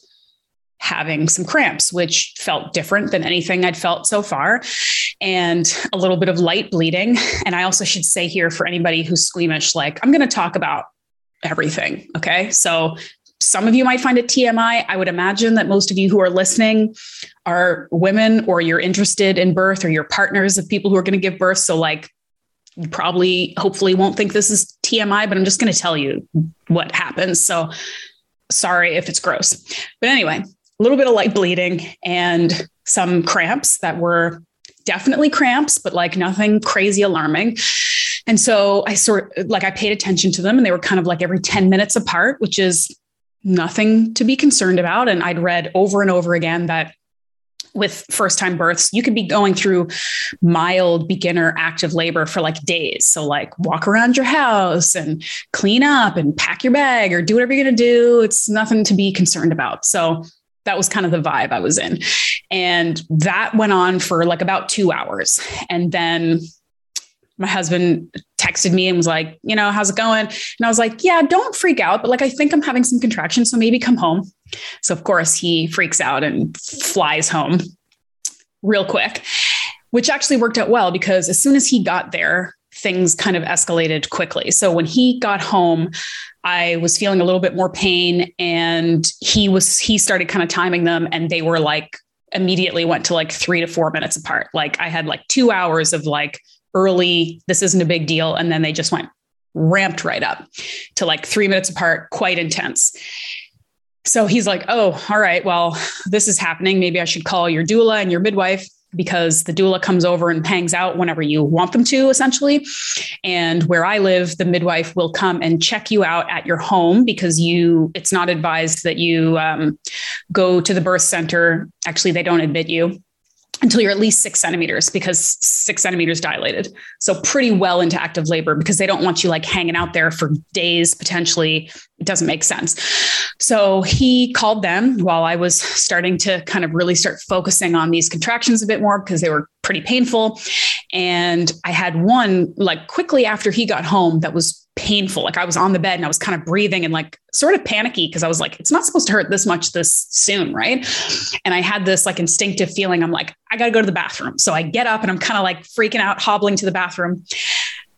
having some cramps, which felt different than anything I'd felt so far, and a little bit of light bleeding. And I also should say here for anybody who's squeamish, like, I'm going to talk about everything. Okay. So some of you might find it TMI. I would imagine that most of you who are listening are women or you're interested in birth or you're partners of people who are going to give birth. So, like, you probably, hopefully, won't think this is TMI, but I'm just going to tell you what happens. So, sorry if it's gross. But anyway, a little bit of light bleeding and some cramps that were definitely cramps, but like nothing crazy alarming. And so I sort like I paid attention to them and they were kind of like every 10 minutes apart, which is nothing to be concerned about. And I'd read over and over again that with first time births, you could be going through mild beginner active labor for like days. So, like, walk around your house and clean up and pack your bag or do whatever you're going to do. It's nothing to be concerned about. So, that was kind of the vibe I was in. And that went on for like about two hours. And then my husband texted me and was like, you know, how's it going? And I was like, yeah, don't freak out. But like, I think I'm having some contractions. So maybe come home. So, of course, he freaks out and flies home real quick, which actually worked out well because as soon as he got there, things kind of escalated quickly. So when he got home, I was feeling a little bit more pain and he was he started kind of timing them and they were like immediately went to like 3 to 4 minutes apart. Like I had like 2 hours of like early this isn't a big deal and then they just went ramped right up to like 3 minutes apart, quite intense. So he's like, "Oh, all right. Well, this is happening. Maybe I should call your doula and your midwife." because the doula comes over and hangs out whenever you want them to, essentially. And where I live, the midwife will come and check you out at your home because you, it's not advised that you um, go to the birth center. Actually, they don't admit you until you're at least six centimeters because six centimeters dilated. So pretty well into active labor because they don't want you like hanging out there for days potentially. It doesn't make sense. So he called them while I was starting to kind of really start focusing on these contractions a bit more because they were pretty painful. And I had one like quickly after he got home that was painful. Like I was on the bed and I was kind of breathing and like sort of panicky because I was like, it's not supposed to hurt this much this soon, right? And I had this like instinctive feeling. I'm like, I got to go to the bathroom. So I get up and I'm kind of like freaking out, hobbling to the bathroom.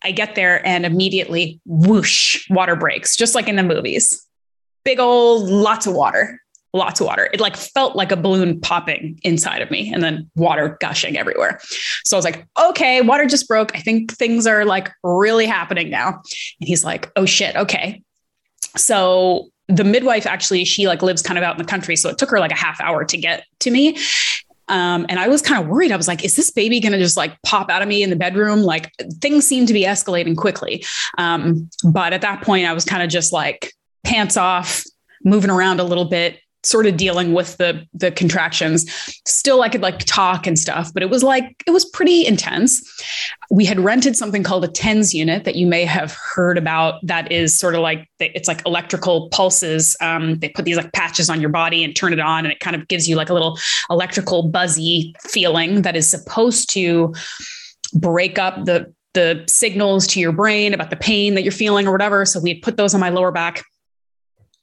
I get there and immediately whoosh, water breaks, just like in the movies. Big old lots of water lots of water. It like felt like a balloon popping inside of me and then water gushing everywhere. So I was like, okay, water just broke. I think things are like really happening now. And he's like, oh shit, okay. So the midwife actually, she like lives kind of out in the country. So it took her like a half hour to get to me. Um, and I was kind of worried. I was like, is this baby going to just like pop out of me in the bedroom? Like things seem to be escalating quickly. Um, but at that point, I was kind of just like pants off, moving around a little bit, sort of dealing with the the contractions. Still i could like talk and stuff but it was like it was pretty intense. We had rented something called a tens unit that you may have heard about. That is sort of like it's like electrical pulses. Um, they put these like patches on your body and turn it on and it kind of gives you like a little electrical buzzy feeling that is supposed to break up the the signals to your brain about the pain that you're feeling or whatever. So we had put those on my lower back.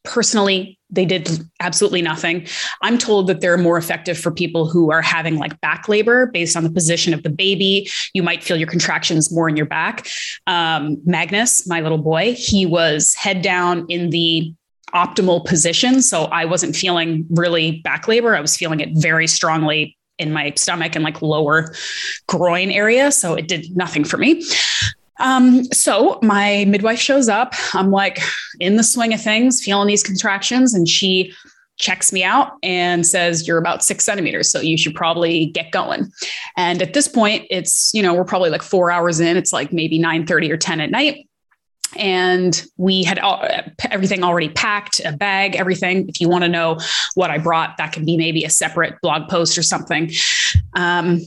Personally they did absolutely nothing. I'm told that they're more effective for people who are having like back labor based on the position of the baby. You might feel your contractions more in your back. Um, Magnus, my little boy, he was head down in the optimal position. So I wasn't feeling really back labor. I was feeling it very strongly in my stomach and like lower groin area. So it did nothing for me. Um, so my midwife shows up. I'm like in the swing of things, feeling these contractions, and she checks me out and says, You're about six centimeters. So you should probably get going. And at this point, it's, you know, we're probably like four hours in. It's like maybe 9 30 or 10 at night. And we had all, everything already packed, a bag, everything. If you want to know what I brought, that can be maybe a separate blog post or something. Um,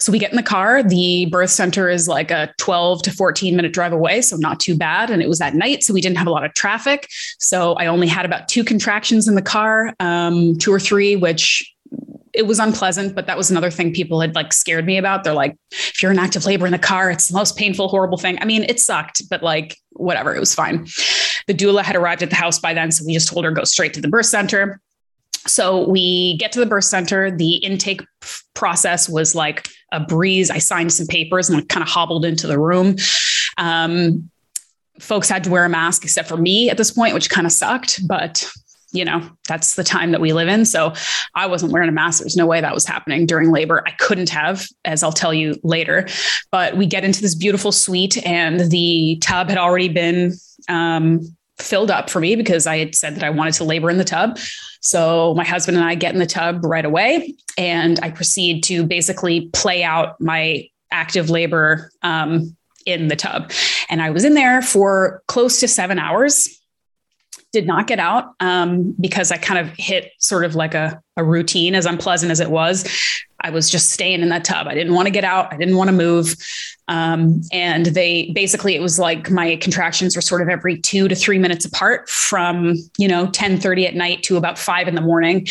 so we get in the car. The birth center is like a 12 to 14 minute drive away. So not too bad. And it was at night. So we didn't have a lot of traffic. So I only had about two contractions in the car, um, two or three, which it was unpleasant, but that was another thing people had like scared me about. They're like, if you're in active labor in the car, it's the most painful, horrible thing. I mean, it sucked, but like, whatever, it was fine. The doula had arrived at the house by then. So we just told her go straight to the birth center. So we get to the birth center. The intake process was like a breeze. I signed some papers and kind of hobbled into the room. Um, folks had to wear a mask except for me at this point, which kind of sucked, but you know, that's the time that we live in. So I wasn't wearing a mask. There's no way that was happening during labor. I couldn't have, as I'll tell you later. But we get into this beautiful suite, and the tub had already been um, filled up for me because I had said that I wanted to labor in the tub. So my husband and I get in the tub right away, and I proceed to basically play out my active labor um, in the tub. And I was in there for close to seven hours. Did not get out um, because I kind of hit sort of like a, a routine, as unpleasant as it was. I was just staying in that tub. I didn't want to get out. I didn't want to move. Um, and they basically, it was like my contractions were sort of every two to three minutes apart from, you know, 10 30 at night to about five in the morning.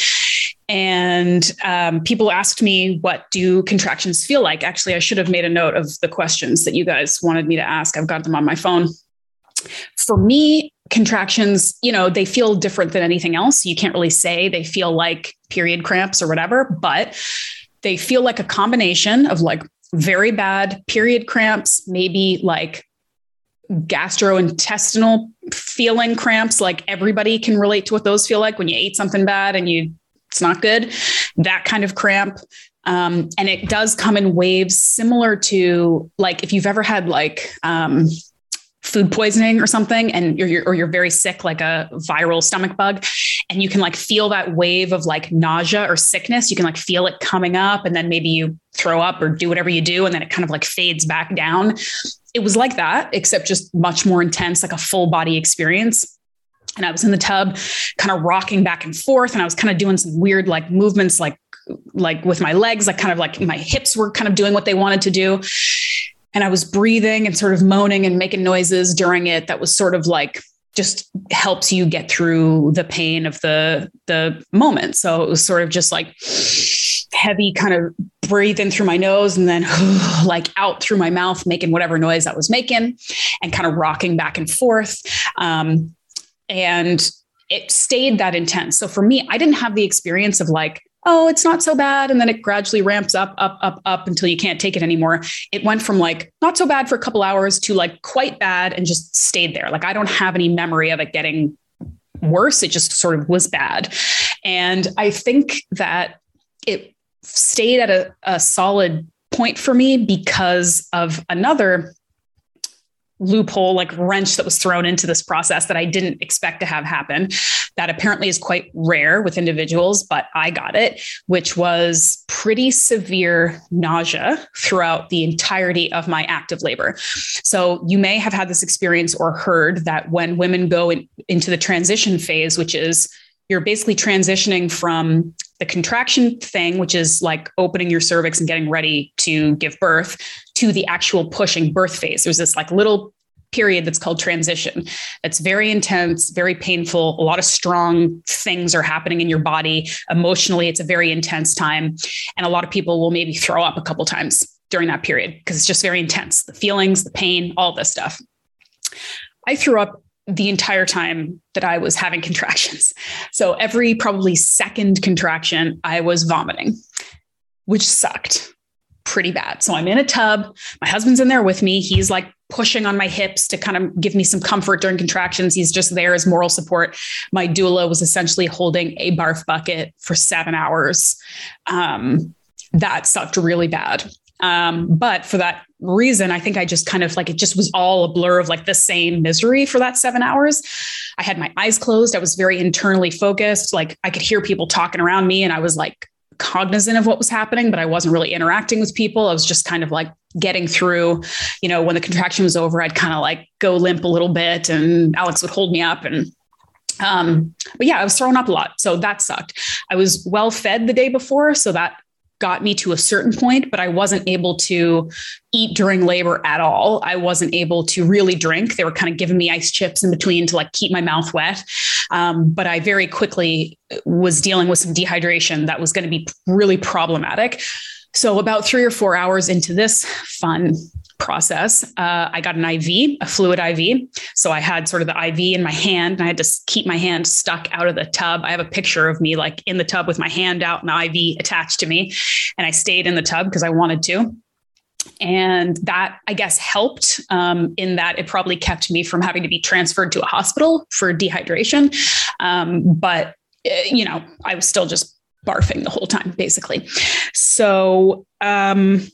And um, people asked me, what do contractions feel like? Actually, I should have made a note of the questions that you guys wanted me to ask. I've got them on my phone. For me, contractions, you know, they feel different than anything else. You can't really say they feel like period cramps or whatever, but they feel like a combination of like very bad period cramps, maybe like gastrointestinal feeling cramps. Like everybody can relate to what those feel like when you ate something bad and you it's not good. That kind of cramp. Um, and it does come in waves similar to like if you've ever had like um, food poisoning or something and you're, or you're very sick like a viral stomach bug and you can like feel that wave of like nausea or sickness you can like feel it coming up and then maybe you throw up or do whatever you do and then it kind of like fades back down. It was like that except just much more intense like a full body experience. And I was in the tub kind of rocking back and forth and I was kind of doing some weird like movements like like with my legs like kind of like my hips were kind of doing what they wanted to do and I was breathing and sort of moaning and making noises during it that was sort of like just helps you get through the pain of the the moment. So it was sort of just like heavy kind of breathing through my nose and then like out through my mouth making whatever noise I was making and kind of rocking back and forth. Um, and it stayed that intense. So for me, I didn't have the experience of like oh, it's not so bad. And then it gradually ramps up, up, up, up until you can't take it anymore. It went from like not so bad for a couple hours to like quite bad and just stayed there. Like I don't have any memory of it getting worse. It just sort of was bad. And I think that it stayed at a, a solid point for me because of another loophole like wrench that was thrown into this process that I didn't expect to have happen. That apparently is quite rare with individuals, but I got it, which was pretty severe nausea throughout the entirety of my active labor. So you may have had this experience or heard that when women go in, into the transition phase, which is you're basically transitioning from the contraction thing, which is like opening your cervix and getting ready to give birth, to the actual pushing birth phase. There's this like little period that's called transition. It's very intense, very painful. A lot of strong things are happening in your body. Emotionally, it's a very intense time. And a lot of people will maybe throw up a couple times during that period because it's just very intense the feelings, the pain, all this stuff. I threw up the entire time that I was having contractions. So every probably second contraction, I was vomiting, which sucked pretty bad. So I'm in a tub. My husband's in there with me. He's like pushing on my hips to kind of give me some comfort during contractions. He's just there as moral support. My doula was essentially holding a barf bucket for seven hours. Um, that sucked really bad. Um, but for that reason, I think I just kind of like it just was all a blur of like the same misery for that seven hours. I had my eyes closed. I was very internally focused. Like I could hear people talking around me, and I was like cognizant of what was happening, but I wasn't really interacting with people. I was just kind of like getting through, you know, when the contraction was over, I'd kind of like go limp a little bit and Alex would hold me up and um, but yeah, I was throwing up a lot. So that sucked. I was well fed the day before. So that got me to a certain point, but I wasn't able to eat during labor at all. I wasn't able to really drink. They were kind of giving me ice chips in between to like keep my mouth wet. Um, but I very quickly was dealing with some dehydration that was going to be really problematic. So, about three or four hours into this fun process, uh, I got an IV, a fluid IV. So I had sort of the IV in my hand and I had to keep my hand stuck out of the tub. I have a picture of me like in the tub with my hand out and the IV attached to me. And I stayed in the tub because I wanted to. And that, I guess, helped um, in that it probably kept me from having to be transferred to a hospital for dehydration. Um, but, eh, you know, I was still just barfing the whole time, basically. So, um,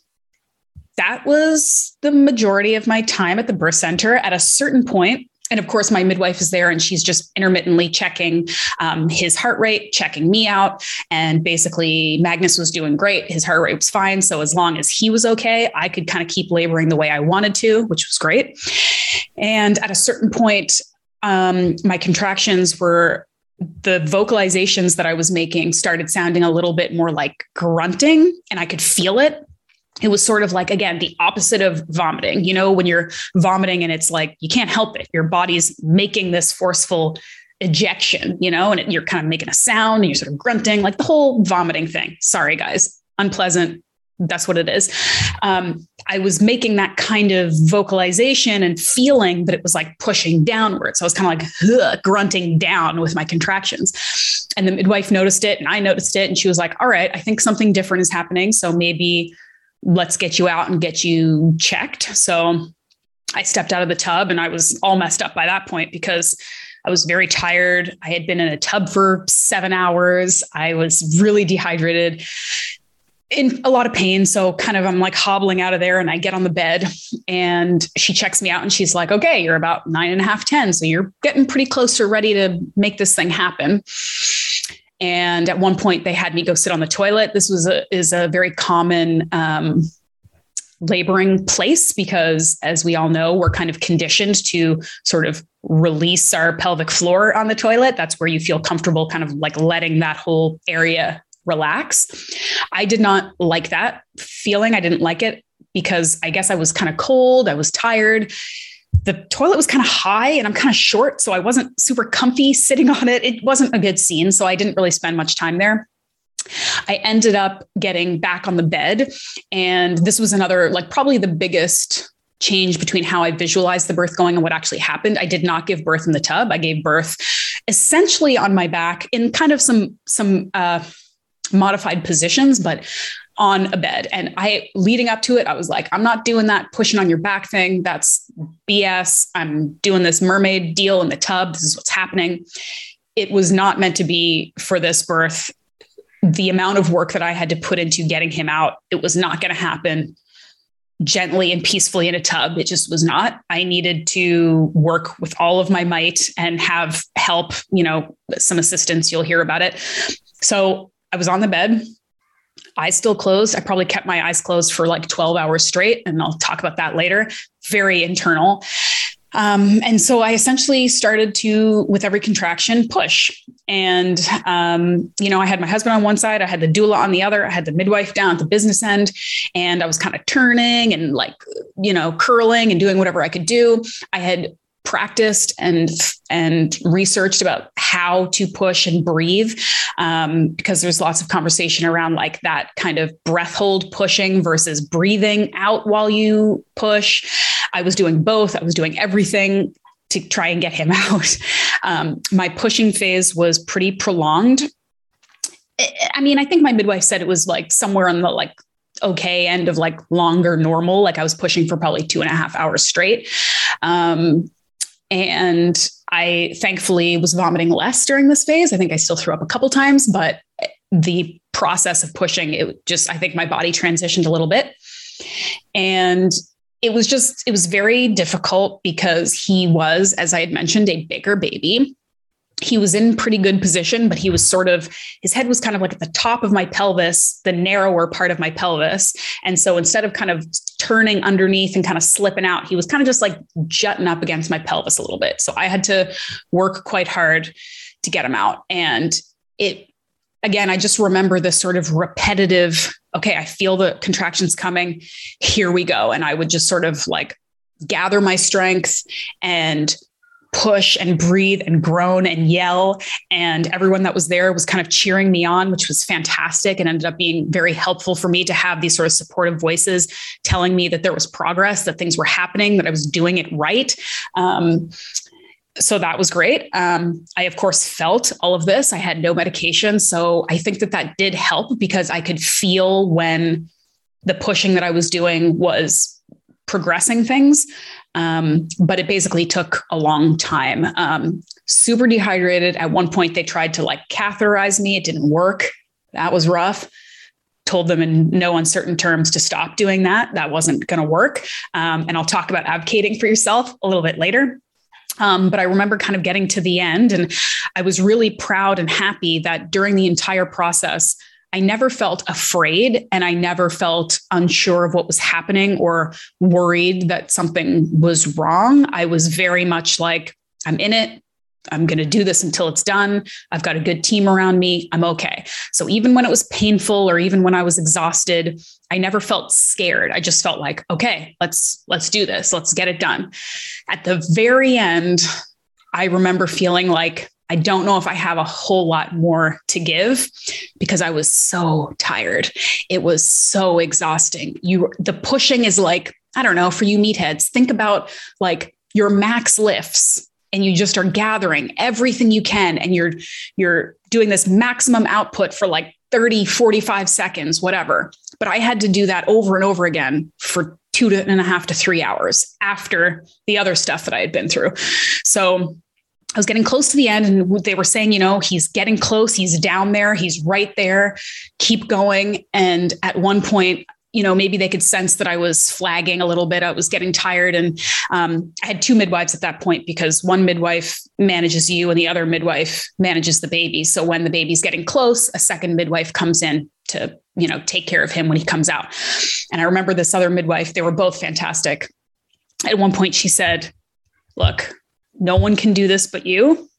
that was the majority of my time at the birth center. At a certain point, and of course, my midwife is there and she's just intermittently checking um, his heart rate, checking me out. And basically, Magnus was doing great. His heart rate was fine. So, as long as he was okay, I could kind of keep laboring the way I wanted to, which was great. And at a certain point, um, my contractions were the vocalizations that I was making started sounding a little bit more like grunting, and I could feel it it was sort of like again the opposite of vomiting you know when you're vomiting and it's like you can't help it. Your body's making this forceful ejection you know and it, you're kind of making a sound and you're sort of grunting like the whole vomiting thing. Sorry guys. Unpleasant. That's what it is. Um, i was making that kind of vocalization and feeling but it was like pushing downward so i was kind of like grunting down with my contractions. And the midwife noticed it and i noticed it and she was like all right i think something different is happening. So maybe let's get you out and get you checked. So I stepped out of the tub and I was all messed up by that point because I was very tired. I had been in a tub for seven hours. I was really dehydrated. in a lot of pain. So kind of I'm like hobbling out of there and I get on the bed and she checks me out and she's like, okay, you're about nine and a half, 10. So you're getting pretty close to ready to make this thing happen. And at one point they had me go sit on the toilet. This was a, is a very common, um, laboring place because as we all know we're kind of conditioned to sort of release our pelvic floor on the toilet that's where you feel comfortable kind of like letting that whole area relax. I did not like that feeling. I didn't like it because I guess I was kind of cold, I was tired. The toilet was kind of high and I'm kind of short, so I wasn't super comfy sitting on it. It wasn't a good scene, so I didn't really spend much time there. I ended up getting back on the bed. And this was another, like, probably the biggest change between how I visualized the birth going and what actually happened. I did not give birth in the tub. I gave birth essentially on my back in kind of some, some, uh, modified positions, but on a bed. And I, leading up to it, I was like, I'm not doing that pushing on your back thing. That's BS. I'm doing this mermaid deal in the tub. This is what's happening. It was not meant to be for this birth. The amount of work that I had to put into getting him out, it was not going to happen gently and peacefully in a tub. It just was not. I needed to work with all of my might and have help, you know, some assistance. You'll hear about it. So I was on the bed, eyes still closed. I probably kept my eyes closed for like 12 hours straight, and I'll talk about that later. Very internal. Um, and so I essentially started to, with every contraction, push. And, um, you know, I had my husband on one side, I had the doula on the other, I had the midwife down at the business end, and I was kind of turning and like, you know, curling and doing whatever I could do. I had practiced and and researched about how to push and breathe um, because there's lots of conversation around like that kind of breath hold pushing versus breathing out while you push. I was doing both. I was doing everything to try and get him out. Um, my pushing phase was pretty prolonged. I mean i think my midwife said it was like somewhere on the like okay end of like longer normal. Like i was pushing for probably two and a half hours straight. Um, and I thankfully was vomiting less during this phase. I think I still threw up a couple times, but the process of pushing, it just, I think my body transitioned a little bit. And it was just, it was very difficult because he was, as I had mentioned, a bigger baby he was in pretty good position, but he was sort of, his head was kind of like at the top of my pelvis, the narrower part of my pelvis. And so instead of kind of turning underneath and kind of slipping out, he was kind of just like jutting up against my pelvis a little bit. So I had to work quite hard to get him out. And it, again, I just remember this sort of repetitive, okay, I feel the contractions coming. Here we go. And I would just sort of like gather my strength and push and breathe and groan and yell. And everyone that was there was kind of cheering me on, which was fantastic and ended up being very helpful for me to have these sort of supportive voices telling me that there was progress, that things were happening, that I was doing it right. Um, so that was great. Um, I, of course, felt all of this. I had no medication. So I think that that did help because I could feel when the pushing that I was doing was progressing things. Um, but it basically took a long time. Um, super dehydrated. At one point, they tried to like catheterize me. It didn't work. That was rough. Told them in no uncertain terms to stop doing that. That wasn't going to work. Um, and I'll talk about advocating for yourself a little bit later. Um, but I remember kind of getting to the end, and I was really proud and happy that during the entire process, I never felt afraid and I never felt unsure of what was happening or worried that something was wrong. I was very much like, I'm in it. I'm going to do this until it's done. I've got a good team around me. I'm okay. So even when it was painful or even when I was exhausted, I never felt scared. I just felt like, okay, let's let's do this. Let's get it done. At the very end, I remember feeling like I don't know if I have a whole lot more to give because I was so tired. It was so exhausting. You the pushing is like, I don't know, for you meatheads, think about like your max lifts and you just are gathering everything you can and you're you're doing this maximum output for like 30 45 seconds whatever but i had to do that over and over again for two and a half to three hours after the other stuff that i had been through so I was getting close to the end, and they were saying, you know, he's getting close. He's down there. He's right there. Keep going. And at one point, you know, maybe they could sense that I was flagging a little bit. I was getting tired. And um, I had two midwives at that point because one midwife manages you and the other midwife manages the baby. So when the baby's getting close, a second midwife comes in to, you know, take care of him when he comes out. And I remember this other midwife, they were both fantastic. At one point, she said, Look, no one can do this but you.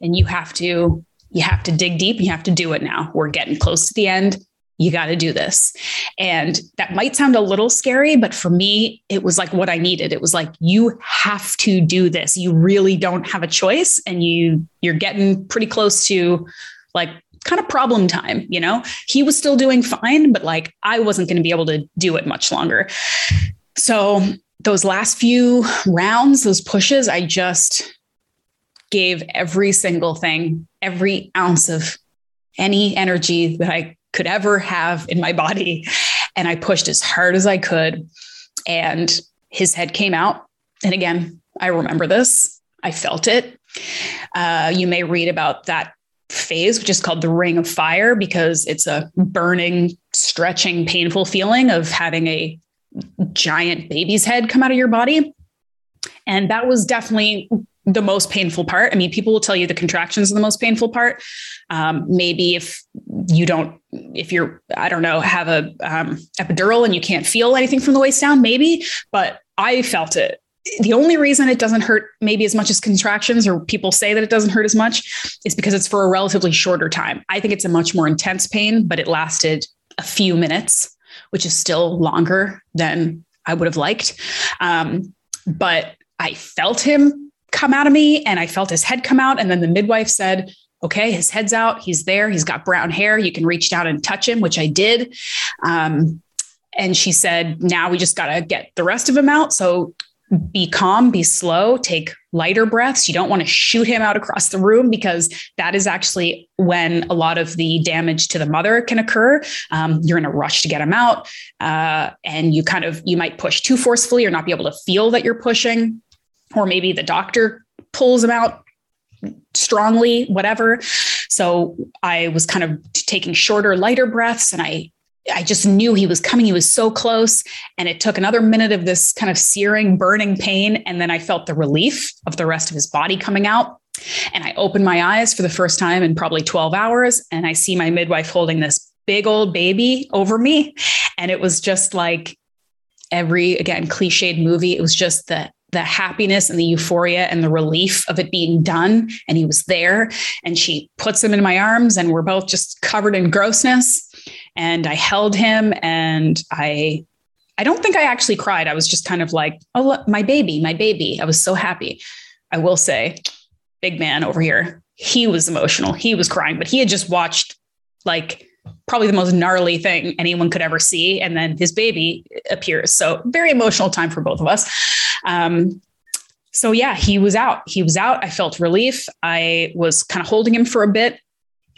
And you have to you have to dig deep you have to do it now we're getting close to the end you got to do this. And that might sound a little scary, but for me, it was like what I needed. It was like, you have to do this. You really don't have a choice. And you, you're getting pretty close to like kind of problem time, you know? He was still doing fine, but like I wasn't going to be able to do it much longer. So those last few rounds, those pushes, I just gave every single thing, every ounce of any energy that I could ever have in my body. And I pushed as hard as I could. And his head came out. And again, I remember this. I felt it. Uh, you may read about that phase, which is called the ring of fire, because it's a burning, stretching, painful feeling of having a giant baby's head come out of your body. And that was definitely the most painful part. I mean, people will tell you the contractions are the most painful part. Um, maybe if you don't, if you're, I don't know, have a um, epidural and you can't feel anything from the waist down, maybe. But I felt it. The only reason it doesn't hurt maybe as much as contractions, or people say that it doesn't hurt as much, is because it's for a relatively shorter time. I think it's a much more intense pain, but it lasted a few minutes, which is still longer than I would have liked. Um, but I felt him come out of me and I felt his head come out. And then the midwife said, okay, his head's out. He's there. He's got brown hair. You can reach down and touch him, which I did. Um, and she said, now we just got to get the rest of him out. So be calm, be slow, take lighter breaths. You don't want to shoot him out across the room because that is actually when a lot of the damage to the mother can occur. Um, you're in a rush to get him out, uh, and you kind of you might push too forcefully or not be able to feel that you're pushing or maybe the doctor pulls him out strongly, whatever. So I was kind of taking shorter, lighter breaths and I I just knew he was coming. He was so close. And it took another minute of this kind of searing, burning pain. And then I felt the relief of the rest of his body coming out. And I opened my eyes for the first time in probably 12 hours. And I see my midwife holding this big old baby over me. And it was just like every, again, cliched movie. It was just the the happiness and the euphoria and the relief of it being done. And he was there. And she puts him in my arms, and we're both just covered in grossness. And I held him, and I I don't think I actually cried. I was just kind of like, oh, look, my baby, my baby. I was so happy. I will say, big man over here, he was emotional. He was crying, but he had just watched like probably the most gnarly thing anyone could ever see. And then his baby appears. So, very emotional time for both of us. Um, so, yeah, he was out. He was out. I felt relief. I was kind of holding him for a bit.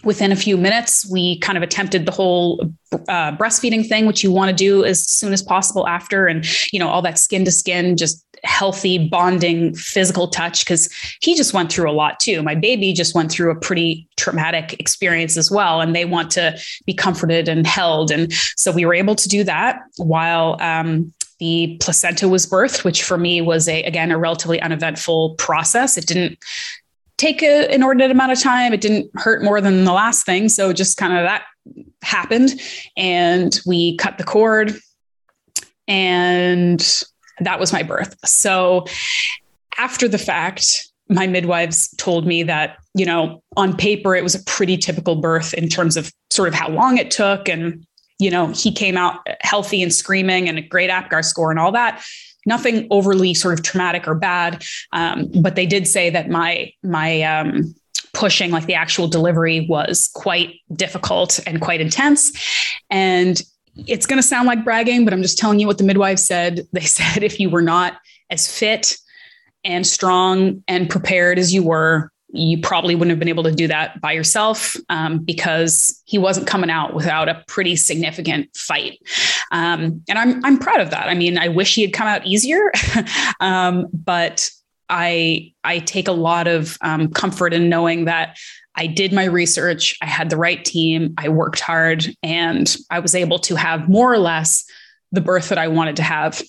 Within a few minutes, we kind of attempted the whole uh, breastfeeding thing, which you want to do as soon as possible after, and you know all that skin to skin, just healthy bonding physical touch because he just went through a lot too. My baby just went through a pretty traumatic experience as well and they want to be comforted and held. And so we were able to do that while um, the placenta was birthed which for me was a again a relatively uneventful process. It didn't take an inordinate amount of time it didn't hurt more than the last thing so just kind of that happened and we cut the cord and that was my birth. So after the fact, my midwives told me that, you know, on paper, it was a pretty typical birth in terms of sort of how long it took. And, you know, he came out healthy and screaming and a great APGAR score and all that. Nothing overly sort of traumatic or bad. Um, but they did say that my, my, um, pushing like the actual delivery was quite difficult and quite intense and it's going to sound like bragging, but I'm just telling you what the midwife said. They said if you were not as fit and strong and prepared as you were, you probably wouldn't have been able to do that by yourself um, because he wasn't coming out without a pretty significant fight. Um, and I'm I'm proud of that. I mean, I wish he had come out easier, um, but I I take a lot of um, comfort in knowing that I did my research, I had the right team, I worked hard, and I was able to have more or less the birth that I wanted to have.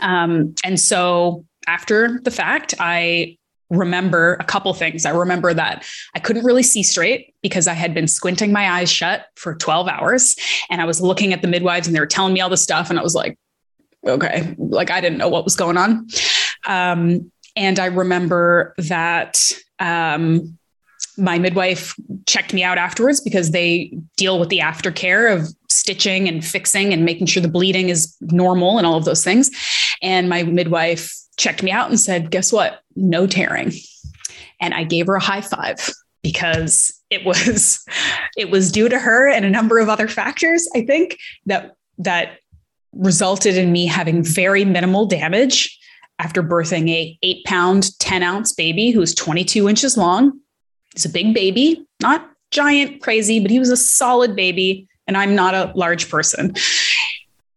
Um, and so after the fact, I remember a couple things. I remember that I couldn't really see straight because I had been squinting my eyes shut for 12 hours and I was looking at the midwives and they were telling me all this stuff. And I was like, okay, like I didn't know what was going on. Um, and I remember that um, my midwife checked me out afterwards because they deal with the aftercare of stitching and fixing and making sure the bleeding is normal and all of those things. And my midwife checked me out and said, Guess what? No tearing. And I gave her a high five because it was it was due to her and a number of other factors i think that that resulted in me having very minimal damage after birthing a eight pound 10 ounce baby who's 22 inches long he's a big baby not giant crazy but he was a solid baby and i'm not a large person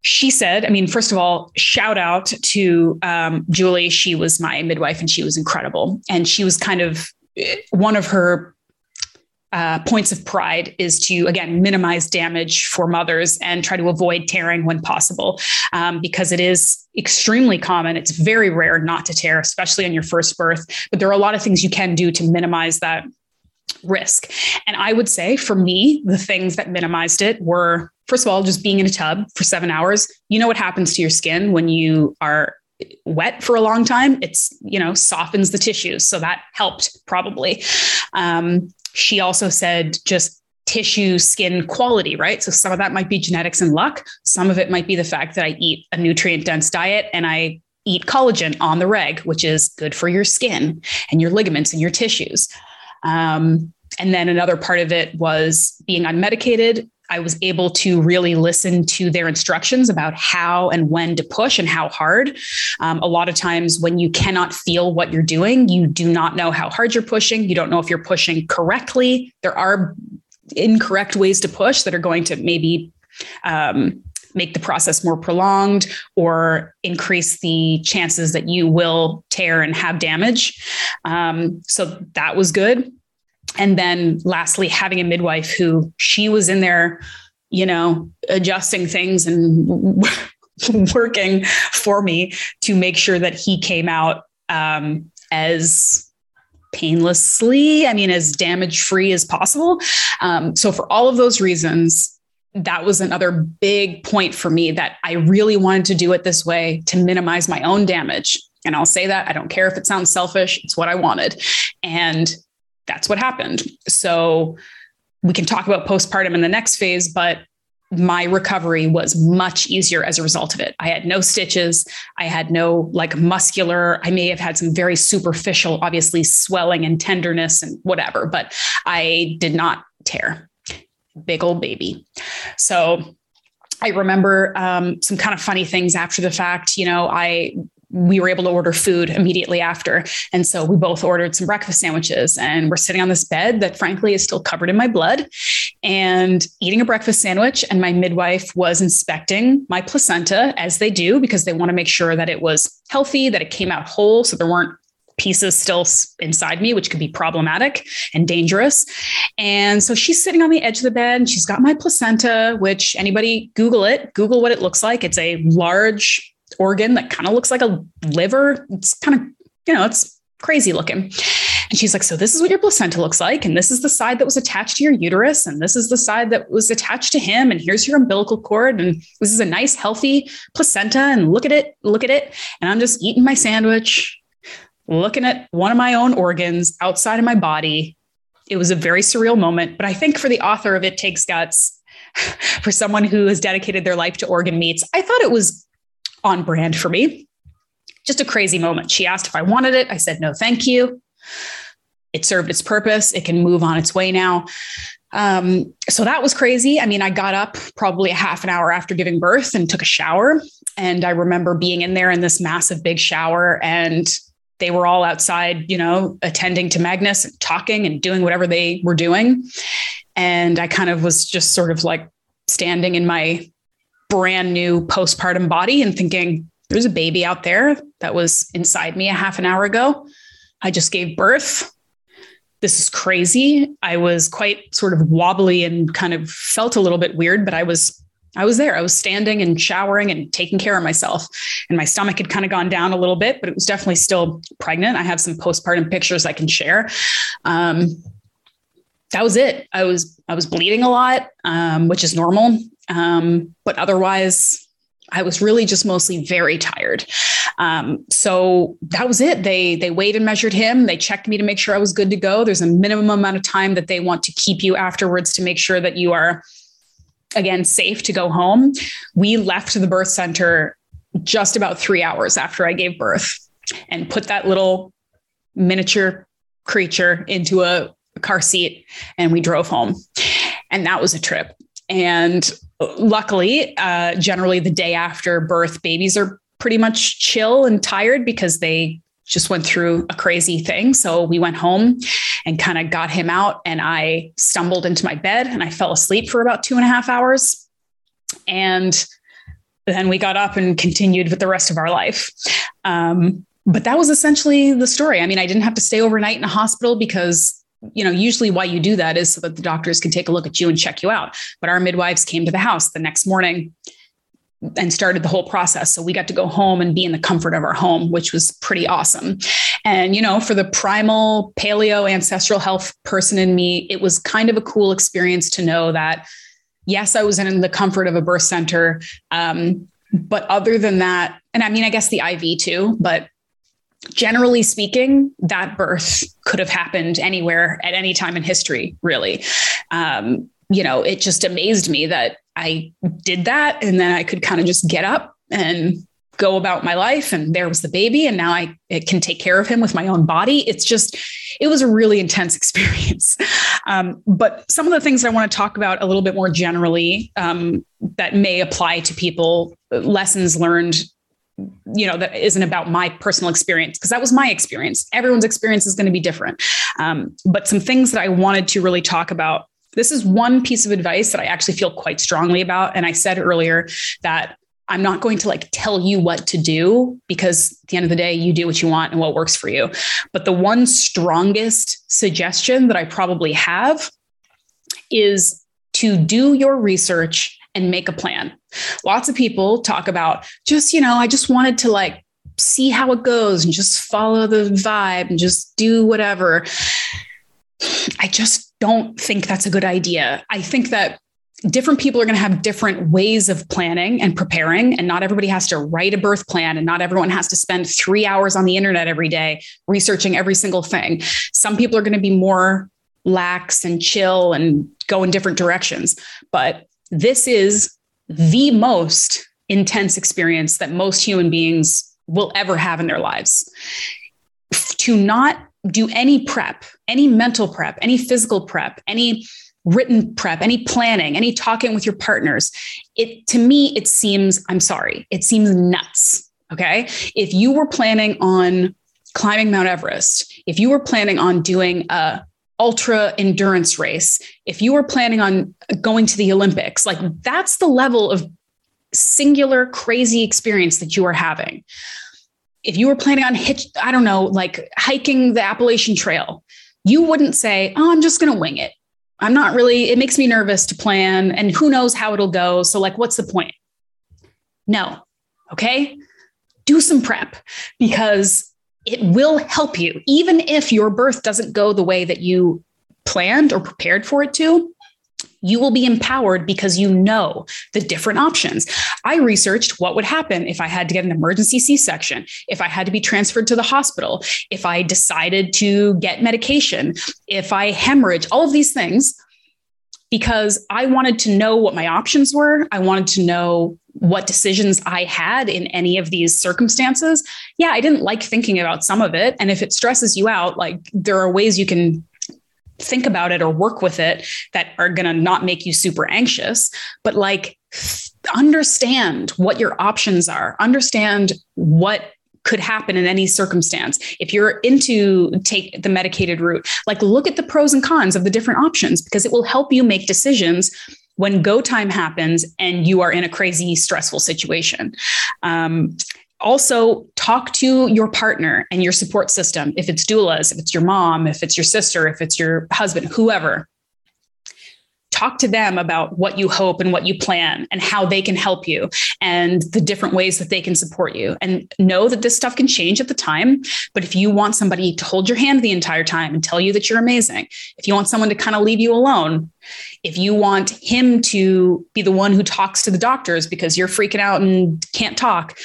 she said, I mean, first of all, shout out to um, Julie. She was my midwife and she was incredible. And she was kind of one of her uh, points of pride is to, again, minimize damage for mothers and try to avoid tearing when possible um, because it is extremely common. It's very rare not to tear, especially on your first birth. But there are a lot of things you can do to minimize that risk. And I would say for me, the things that minimized it were first of all, just being in a tub for seven hours. You know what happens to your skin when you are wet for a long time? It's you know softens the tissues. So that helped probably. Um, she also said just tissue skin quality right? So some of that might be genetics and luck. Some of it might be the fact that i eat a nutrient dense diet and i eat collagen on the reg which is good for your skin and your ligaments and your tissues um, and then another part of it was being unmedicated I was able to really listen to their instructions about how and when to push and how hard. Um, a lot of times, when you cannot feel what you're doing, you do not know how hard you're pushing. You don't know if you're pushing correctly. There are incorrect ways to push that are going to maybe um, make the process more prolonged or increase the chances that you will tear and have damage. Um, so that was good and then lastly having a midwife who she was in there you know adjusting things and working for me to make sure that he came out um, as painlessly i mean as damage free as possible um, so for all of those reasons that was another big point for me that i really wanted to do it this way to minimize my own damage and i'll say that i don't care if it sounds selfish it's what i wanted and that's what happened. So we can talk about postpartum in the next phase, but my recovery was much easier as a result of it. I had no stitches. I had no like muscular, I may have had some very superficial, obviously swelling and tenderness and whatever, but I did not tear. Big old baby. So I remember um, some kind of funny things after the fact. You know, I we were able to order food immediately after. And so we both ordered some breakfast sandwiches and we're sitting on this bed that frankly is still covered in my blood and eating a breakfast sandwich. And my midwife was inspecting my placenta as they do because they want to make sure that it was healthy, that it came out whole. So there weren't pieces still inside me, which could be problematic and dangerous. And so she's sitting on the edge of the bed and she's got my placenta, which anybody Google it, Google what it looks like. It's a large organ that kind of looks like a liver. It's kind of, you know, it's crazy looking. And she's like, So this is what your placenta looks like. And this is the side that was attached to your uterus. And this is the side that was attached to him. And here's your umbilical cord. And this is a nice, healthy placenta. And look at it, look at it. And I'm just eating my sandwich, looking at one of my own organs outside of my body. It was a very surreal moment. But I think for the author of It Takes Guts, for someone who has dedicated their life to organ meats, I thought it was on brand for me. Just a crazy moment. She asked if I wanted it. I said, no, thank you. It served its purpose. It can move on its way now. Um, so that was crazy. I mean, I got up probably a half an hour after giving birth and took a shower. And I remember being in there in this massive big shower and they were all outside, you know, attending to Magnus and talking and doing whatever they were doing. And I kind of was just sort of like standing in my brand new postpartum body and thinking, there's a baby out there that was inside me a half an hour ago. I just gave birth. This is crazy. I was quite sort of wobbly and kind of felt a little bit weird, but I was I was there. I was standing and showering and taking care of myself. And my stomach had kind of gone down a little bit, but it was definitely still pregnant. I have some postpartum pictures I can share. Um, that was it. I was I was bleeding a lot, um, which is normal. Um, but otherwise, I was really just mostly very tired. Um, so that was it. They they weighed and measured him. They checked me to make sure I was good to go. There's a minimum amount of time that they want to keep you afterwards to make sure that you are again safe to go home. We left the birth center just about three hours after I gave birth and put that little miniature creature into a car seat and we drove home. And that was a trip. And luckily, uh, generally the day after birth, babies are pretty much chill and tired because they just went through a crazy thing. So we went home and kind of got him out, and I stumbled into my bed and I fell asleep for about two and a half hours. And then we got up and continued with the rest of our life. Um, but that was essentially the story. I mean, I didn't have to stay overnight in a hospital because you know, usually why you do that is so that the doctors can take a look at you and check you out. But our midwives came to the house the next morning and started the whole process. So we got to go home and be in the comfort of our home, which was pretty awesome. And, you know, for the primal paleo ancestral health person in me, it was kind of a cool experience to know that, yes, I was in the comfort of a birth center. Um, but other than that, and I mean, I guess the IV too, but generally speaking, that birth could have happened anywhere at any time in history, really. Um, you know, it just amazed me that I did that and then I could kind of just get up and go about my life and there was the baby and now I can take care of him with my own body. It's just it was a really intense experience. Um, but some of the things I want to talk about a little bit more generally um, that may apply to people, lessons learned you know that isn't about my personal experience because that was my experience everyone's experience is going to be different um, but some things that i wanted to really talk about this is one piece of advice that i actually feel quite strongly about and i said earlier that i'm not going to like tell you what to do because at the end of the day you do what you want and what works for you but the one strongest suggestion that i probably have is to do your research and make a plan. Lots of people talk about just, you know, I just wanted to like see how it goes and just follow the vibe and just do whatever. I just don't think that's a good idea. I think that different people are going to have different ways of planning and preparing and not everybody has to write a birth plan and not everyone has to spend 3 hours on the internet every day researching every single thing. Some people are going to be more lax and chill and go in different directions. But this is the most intense experience that most human beings will ever have in their lives. To not do any prep, any mental prep, any physical prep, any written prep, any planning, any talking with your partners, it to me it seems I'm sorry, it seems nuts, okay? If you were planning on climbing Mount Everest, if you were planning on doing a ultra endurance race, if you were planning on going to the Olympics, like that's the level of singular crazy experience that you are having. If you were planning on hitch, I don't know, like hiking the Appalachian Trail, you wouldn't say, "Oh, I'm just going to wing it." I'm not really it makes me nervous to plan and who knows how it'll go, so like what's the point? No. Okay? Do some prep because it will help you, even if your birth doesn't go the way that you planned or prepared for it to. You will be empowered because you know the different options. I researched what would happen if I had to get an emergency C section, if I had to be transferred to the hospital, if I decided to get medication, if I hemorrhage, all of these things, because I wanted to know what my options were. I wanted to know what decisions I had in any of these circumstances. Yeah, I didn't like thinking about some of it. And if it stresses you out, like there are ways you can think about it or work with it that are going to not make you super anxious, but like understand what your options are, understand what could happen in any circumstance. If you're into take the medicated route, like look at the pros and cons of the different options because it will help you make decisions when go time happens and you are in a crazy stressful situation. Um, also talk to your partner and your support system. If it's doulas if it's your mom if it's your sister if it's your husband whoever. Talk to them about what you hope and what you plan and how they can help you and the different ways that they can support you. And know that this stuff can change at the time but if you want somebody to hold your hand the entire time and tell you that you're amazing if you want someone to kind of leave you alone if you want him to be the one who talks to the doctors because you're freaking out and can't talk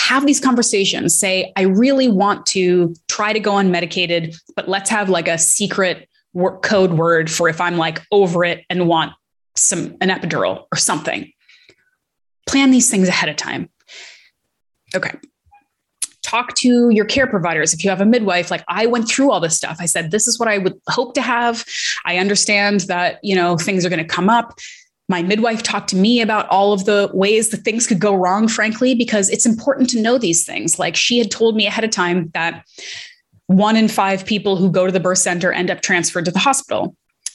have these conversations say i really want to try to go unmedicated but let's have like a secret work code word for if I'm like over it and want some an epidural or something. Plan these things ahead of time. Okay. Talk to your care providers. If you have a midwife, like I went through all this stuff. I said, this is what I would hope to have. I understand that, you know, things are going to come up. My midwife talked to me about all of the ways that things could go wrong, frankly, because it's important to know these things. Like she had told me ahead of time that one in five people who go to the birth center end up transferred to the hospital.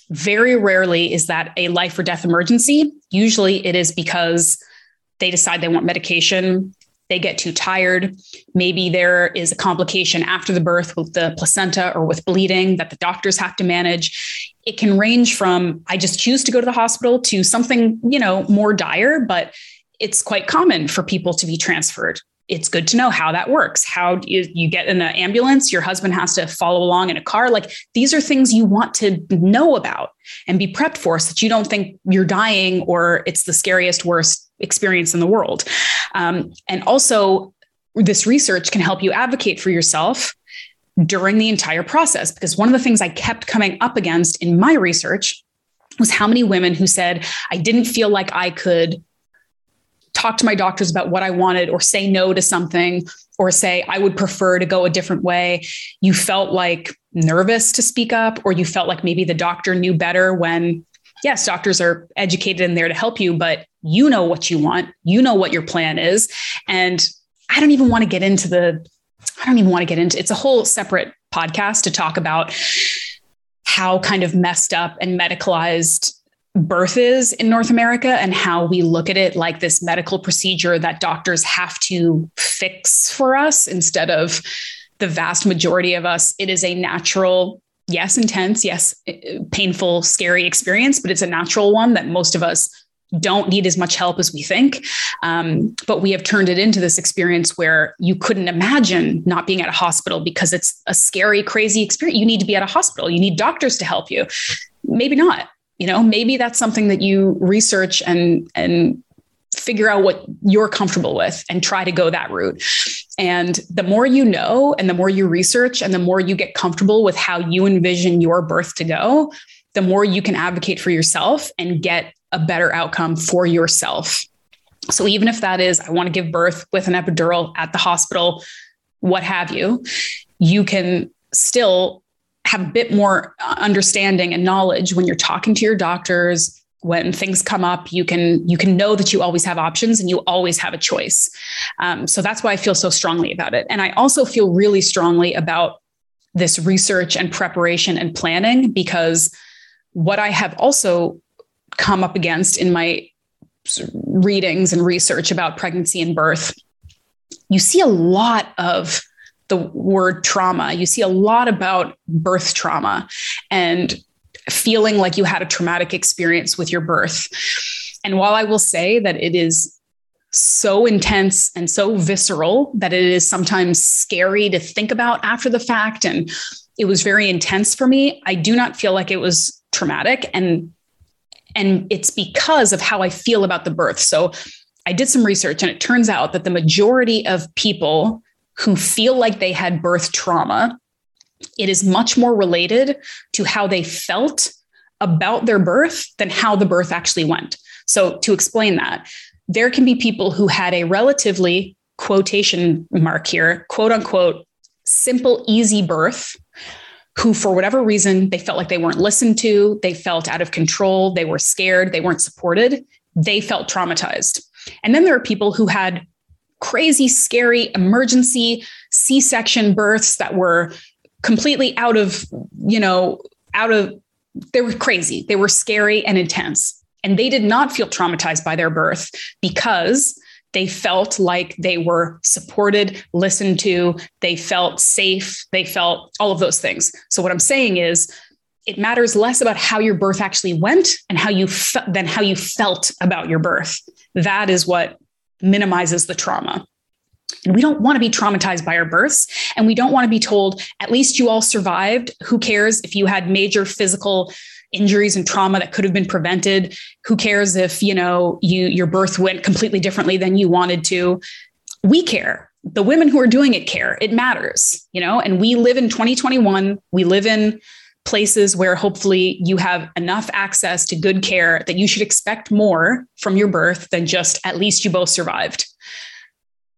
Very rarely is that a life or death emergency. Usually it is because they decide they want medication, they get too tired. Maybe there is a complication after the birth with the placenta or with bleeding that the doctors have to manage. It can range from I just choose to go to the hospital to something, you know, more dire, but it's quite common for people to be transferred it's good to know how that works. How you, you get in the ambulance, your husband has to follow along in a car. Like these are things you want to know about and be prepped for so that you don't think you're dying or it's the scariest, worst experience in the world. Um, and also, this research can help you advocate for yourself during the entire process. Because one of the things I kept coming up against in my research was how many women who said, I didn't feel like I could talk to my doctors about what I wanted or say no to something or say I would prefer to go a different way, you felt like nervous to speak up or you felt like maybe the doctor knew better when yes, doctors are educated and there to help you, but you know what you want, you know what your plan is and I don't even want to get into the I don't even want to get into it's a whole separate podcast to talk about how kind of messed up and medicalized birth is in North America and how we look at it like this medical procedure that doctors have to fix for us instead of the vast majority of us. It is a natural, yes, intense, yes, painful, scary experience, but it's a natural one that most of us don't need as much help as we think. Um, but we have turned it into this experience where you couldn't imagine not being at a hospital because it's a scary, crazy experience. You need to be at a hospital, you need doctors to help you. Maybe not you know maybe that's something that you research and and figure out what you're comfortable with and try to go that route. And the more you know and the more you research and the more you get comfortable with how you envision your birth to go the more you can advocate for yourself and get a better outcome for yourself. So even if that is i want to give birth with an epidural at the hospital what have you you can still have a bit more understanding and knowledge when you're talking to your doctors when things come up you can you can know that you always have options and you always have a choice. Um, so that's why i feel so strongly about it. And i also feel really strongly about this research and preparation and planning because what i have also come up against in my readings and research about pregnancy and birth you see a lot of the word trauma. You see a lot about birth trauma. And feeling like you had a traumatic experience with your birth. And while I will say that it is so intense and so visceral that it is sometimes scary to think about after the fact, and it was very intense for me, I do not feel like it was traumatic. And and it's because of how I feel about the birth. So I did some research and it turns out that the majority of people who feel like they had birth trauma, it is much more related to how they felt about their birth than how the birth actually went. So, to explain that, there can be people who had a relatively quotation mark here, quote unquote, simple, easy birth, who, for whatever reason, they felt like they weren't listened to, they felt out of control, they were scared, they weren't supported, they felt traumatized. And then there are people who had crazy, scary emergency C section births that were completely out of, you know, out of, they were crazy. They were scary and intense. And they did not feel traumatized by their birth because They felt like they were supported, listened to, they felt safe, they felt all of those things. So, what I'm saying is, it matters less about how your birth actually went and how you fe- than how you felt about your birth. That is what minimizes the trauma. And we don't want to be traumatized by our births. And we don't want to be told, at least you all survived. Who cares if you had major physical injuries and trauma that could have been prevented? Who cares if, you know, you your birth went completely differently than you wanted to? We care. The women who are doing it care. It matters, you know, and we live in 2021. We live in places where hopefully you have enough access to good care that you should expect more from your birth than just at least you both survived.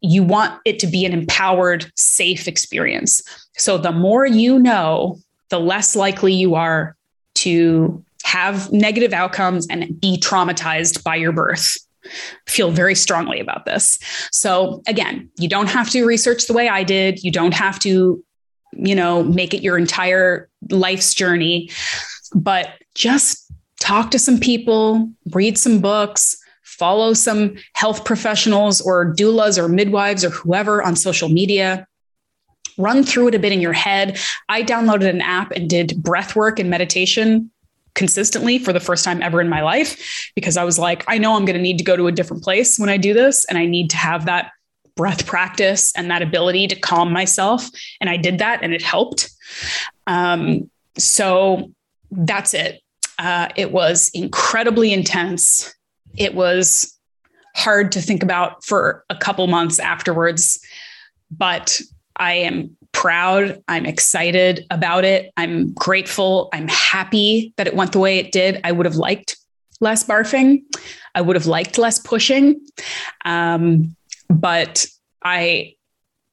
You want it to be an empowered, safe experience. So the more you know, the less likely you are to have negative outcomes and be traumatized by your birth. Feel very strongly about this. So, again, you don't have to research the way I did. You don't have to you know, make it your entire life's journey, but just talk to some people, read some books, follow some health professionals or doulas or midwives or whoever on social media. Run through it a bit in your head. I downloaded an app and did breath work and meditation consistently for the first time ever in my life because I was like, I know I'm going to need to go to a different place when I do this. And I need to have that breath practice and that ability to calm myself. And I did that and it helped. Um, so that's it. Uh, it was incredibly intense. It was hard to think about for a couple months afterwards, but I am proud. I'm excited about it. I'm grateful. I'm happy that it went the way it did. I would have liked less barfing. I would have liked less pushing. Um, but I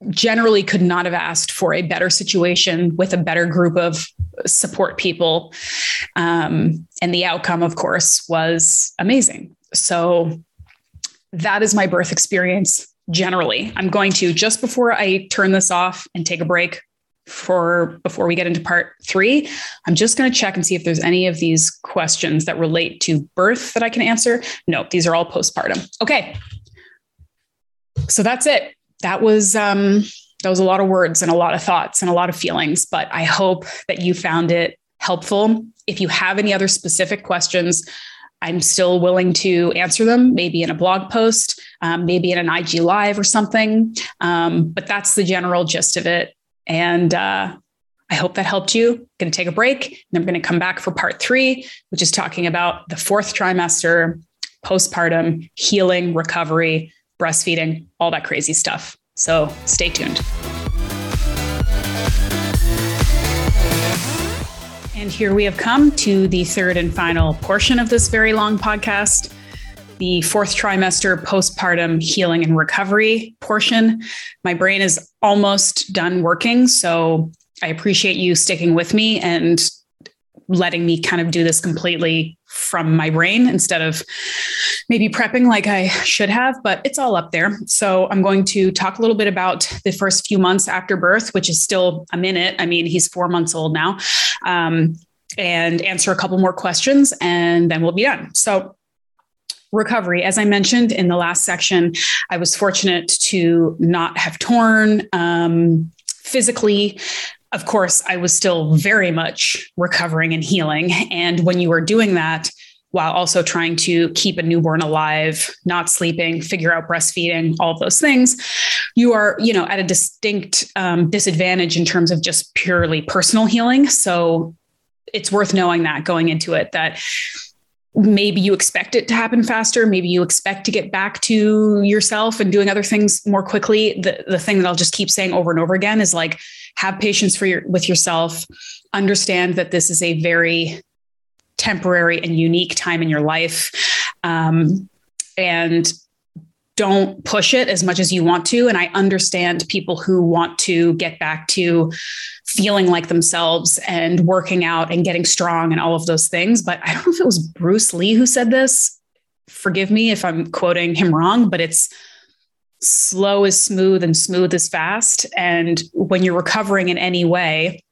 generally could not have asked for a better situation with a better group of support people. Um, and the outcome, of course, was amazing. So that is my birth experience generally. I'm going to, just before I turn this off and take a break for before we get into part three, I'm just going to check and see if there's any of these questions that relate to birth that I can answer. No, these are all postpartum. Okay, so that's it. That was um, that was a lot of words and a lot of thoughts and a lot of feelings. But I hope that you found it helpful. If you have any other specific questions, I'm still willing to answer them, maybe in a blog post, um, maybe in an IG live or something. Um, but that's the general gist of it. And uh, I hope that helped you. I'm going to take a break and I'm going to come back for part three, which is talking about the fourth trimester, postpartum, healing, recovery, breastfeeding, all that crazy stuff. So stay tuned. And here we have come to the third and final portion of this very long podcast the fourth trimester postpartum healing and recovery portion. My brain is almost done working. So I appreciate you sticking with me and letting me kind of do this completely from my brain instead of maybe prepping like I should have, but it's all up there. So I'm going to talk a little bit about the first few months after birth, which is still a minute. I mean, he's four months old now, um, and answer a couple more questions, and then we'll be done. So recovery. As I mentioned in the last section, I was fortunate to not have torn um, physically of course, I was still very much recovering and healing. And when you are doing that, while also trying to keep a newborn alive, not sleeping, figure out breastfeeding, all of those things, you are, you know, at a distinct um, disadvantage in terms of just purely personal healing. So it's worth knowing that going into it that maybe you expect it to happen faster. Maybe you expect to get back to yourself and doing other things more quickly. The, the thing that i'll just keep saying over and over again is like have patience for your with yourself. Understand that this is a very temporary and unique time in your life. Um, and don't push it as much as you want to. And i understand people who want to get back to feeling like themselves and working out and getting strong and all of those things. But i don't know if it was bruce lee who said this. Forgive me if i'm quoting him wrong but it's slow is smooth and smooth is fast. And when you're recovering in any way,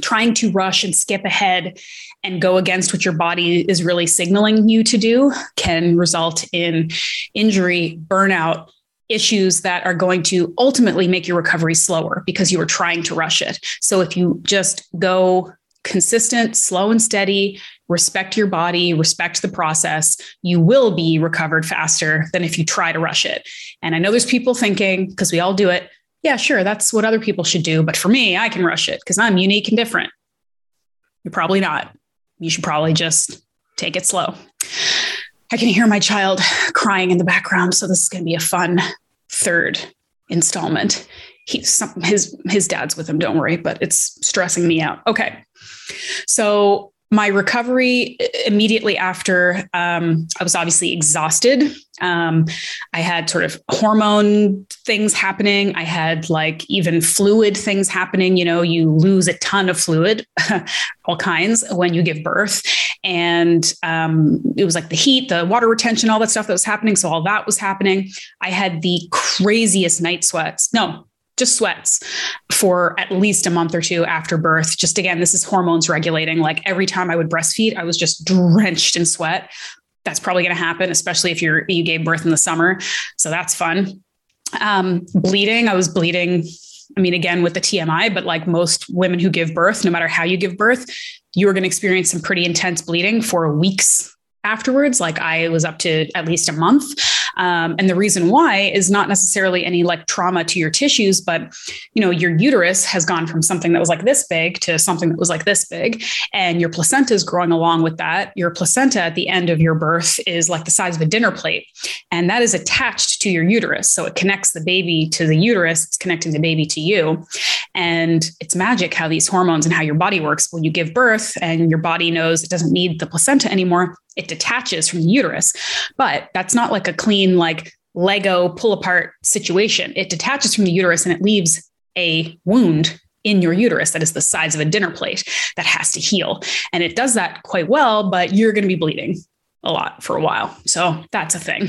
trying to rush and skip ahead and go against what your body is really signaling you to do can result in injury, burnout, issues that are going to ultimately make your recovery slower because you are trying to rush it. So if you just go consistent, slow and steady, respect your body, respect the process, you will be recovered faster than if you try to rush it. And I know there's people thinking, because we all do it, yeah, sure, that's what other people should do. But for me, I can rush it because I'm unique and different. You're probably not. You should probably just take it slow. I can hear my child crying in the background. So this is going to be a fun third installment. He's his his dad's with him, don't worry, but it's stressing me out. Okay. So my recovery immediately after um, i was obviously exhausted. Um, i had sort of hormone things happening. I had like even fluid things happening. You know you lose a ton of fluid all kinds when you give birth. And um, it was like the heat the water retention all that stuff that was happening. So all that was happening. I had the craziest night sweats. No just sweats for at least a month or two after birth. Just again, this is hormones regulating. Like every time I would breastfeed, I was just drenched in sweat. That's probably going to happen, especially if you're you gave birth in the summer. So that's fun. Um, bleeding, I was bleeding. I mean, again, with the TMI, but like most women who give birth, no matter how you give birth, you are going to experience some pretty intense bleeding for weeks afterwards. Like I was up to at least a month. Um, and the reason why is not necessarily any like trauma to your tissues, but you know, your uterus has gone from something that was like this big to something that was like this big, and your placenta is growing along with that. Your placenta at the end of your birth is like the size of a dinner plate, and that is attached to your uterus. So it connects the baby to the uterus, it's connecting the baby to you. And it's magic how these hormones and how your body works. When you give birth and your body knows it doesn't need the placenta anymore, it detaches from the uterus. But that's not like a clean, like Lego pull apart situation. It detaches from the uterus and it leaves a wound in your uterus that is the size of a dinner plate that has to heal. And it does that quite well, but you're going to be bleeding a lot for a while. So that's a thing.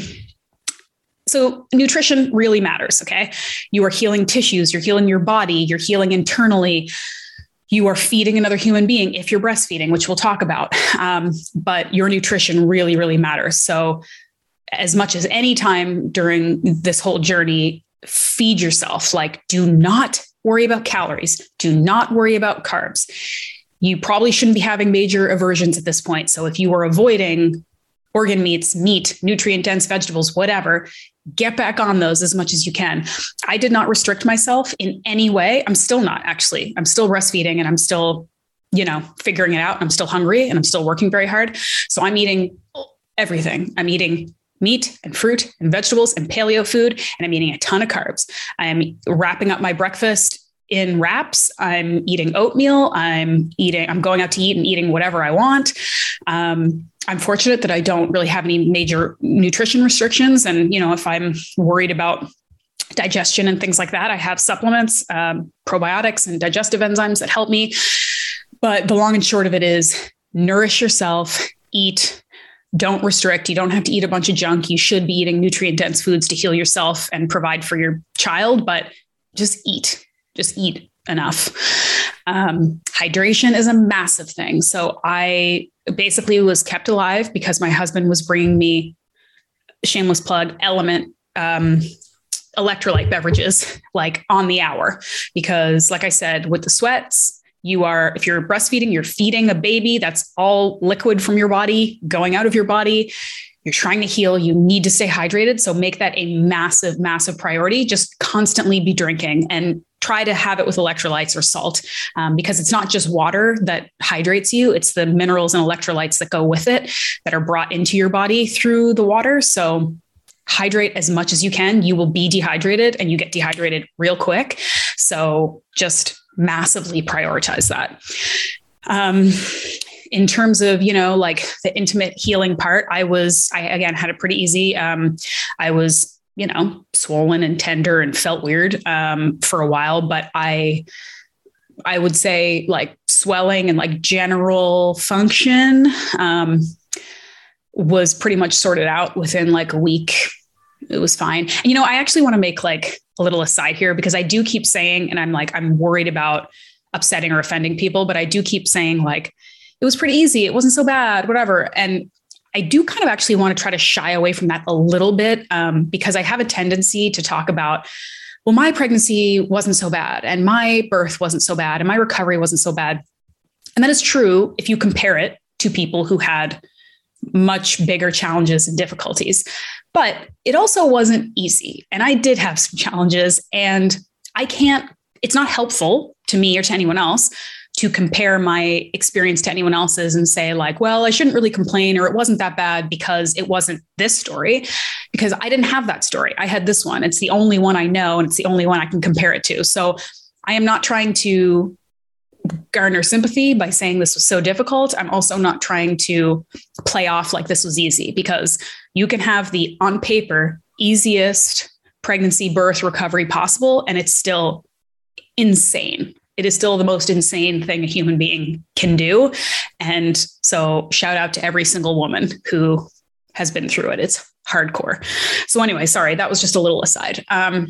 So, nutrition really matters. Okay. You are healing tissues, you're healing your body, you're healing internally you are feeding another human being if you're breastfeeding, which we'll talk about. Um, but your nutrition really, really matters. So, as much as any time during this whole journey, feed yourself. Like, do not worry about calories, do not worry about carbs. You probably shouldn't be having major aversions at this point. So, if you are avoiding organ meats, meat, nutrient dense vegetables, whatever, get back on those as much as you can. I did not restrict myself in any way. I'm still not actually. I'm still breastfeeding and I'm still, you know, figuring it out. I'm still hungry and I'm still working very hard. So I'm eating everything. I'm eating meat and fruit and vegetables and paleo food and I'm eating a ton of carbs. I'm wrapping up my breakfast in wraps. I'm eating oatmeal. I'm eating, I'm going out to eat and eating whatever I want. Um, I'm fortunate that I don't really have any major nutrition restrictions. And, you know, if I'm worried about digestion and things like that, I have supplements, um, probiotics, and digestive enzymes that help me. But the long and short of it is nourish yourself, eat, don't restrict. You don't have to eat a bunch of junk. You should be eating nutrient dense foods to heal yourself and provide for your child, but just eat, just eat enough. Um, hydration is a massive thing. So I basically was kept alive because my husband was bringing me shameless plug LMNT um, electrolyte beverages like on the hour. Because like i said with the sweats you are if you're breastfeeding you're feeding a baby that's all liquid from your body going out of your body. You're trying to heal. You need to stay hydrated. So make that a massive massive priority. Just constantly be drinking. And try to have it with electrolytes or salt um, because it's not just water that hydrates you it's the minerals and electrolytes that go with it that are brought into your body through the water. So hydrate as much as you can. You will be dehydrated and you get dehydrated real quick. So just massively prioritize that. Um, in terms of you know like the intimate healing part i was i again had it pretty easy. Um, i was you know, swollen and tender and felt weird um, for a while. But I, I would say like swelling and like general function um, was pretty much sorted out within like a week. It was fine. And, you know, I actually want to make like a little aside here because I do keep saying, and I'm like, I'm worried about upsetting or offending people, but I do keep saying like, it was pretty easy. It wasn't so bad, whatever. And I do kind of actually want to try to shy away from that a little bit um, because I have a tendency to talk about, well, my pregnancy wasn't so bad, and my birth wasn't so bad, and my recovery wasn't so bad. And that is true if you compare it to people who had much bigger challenges and difficulties. But it also wasn't easy. And I did have some challenges, and I can't, it's not helpful to me or to anyone else to compare my experience to anyone else's and say, like, well, I shouldn't really complain or it wasn't that bad because it wasn't this story, because I didn't have that story. I had this one. It's the only one I know, and it's the only one I can compare it to. So I am not trying to garner sympathy by saying this was so difficult. I'm also not trying to play off like this was easy because you can have the on paper easiest pregnancy birth recovery possible and it's still insane. It is still the most insane thing a human being can do. And so shout out to every single woman who has been through it. It's hardcore. So anyway, sorry, that was just a little aside. Um,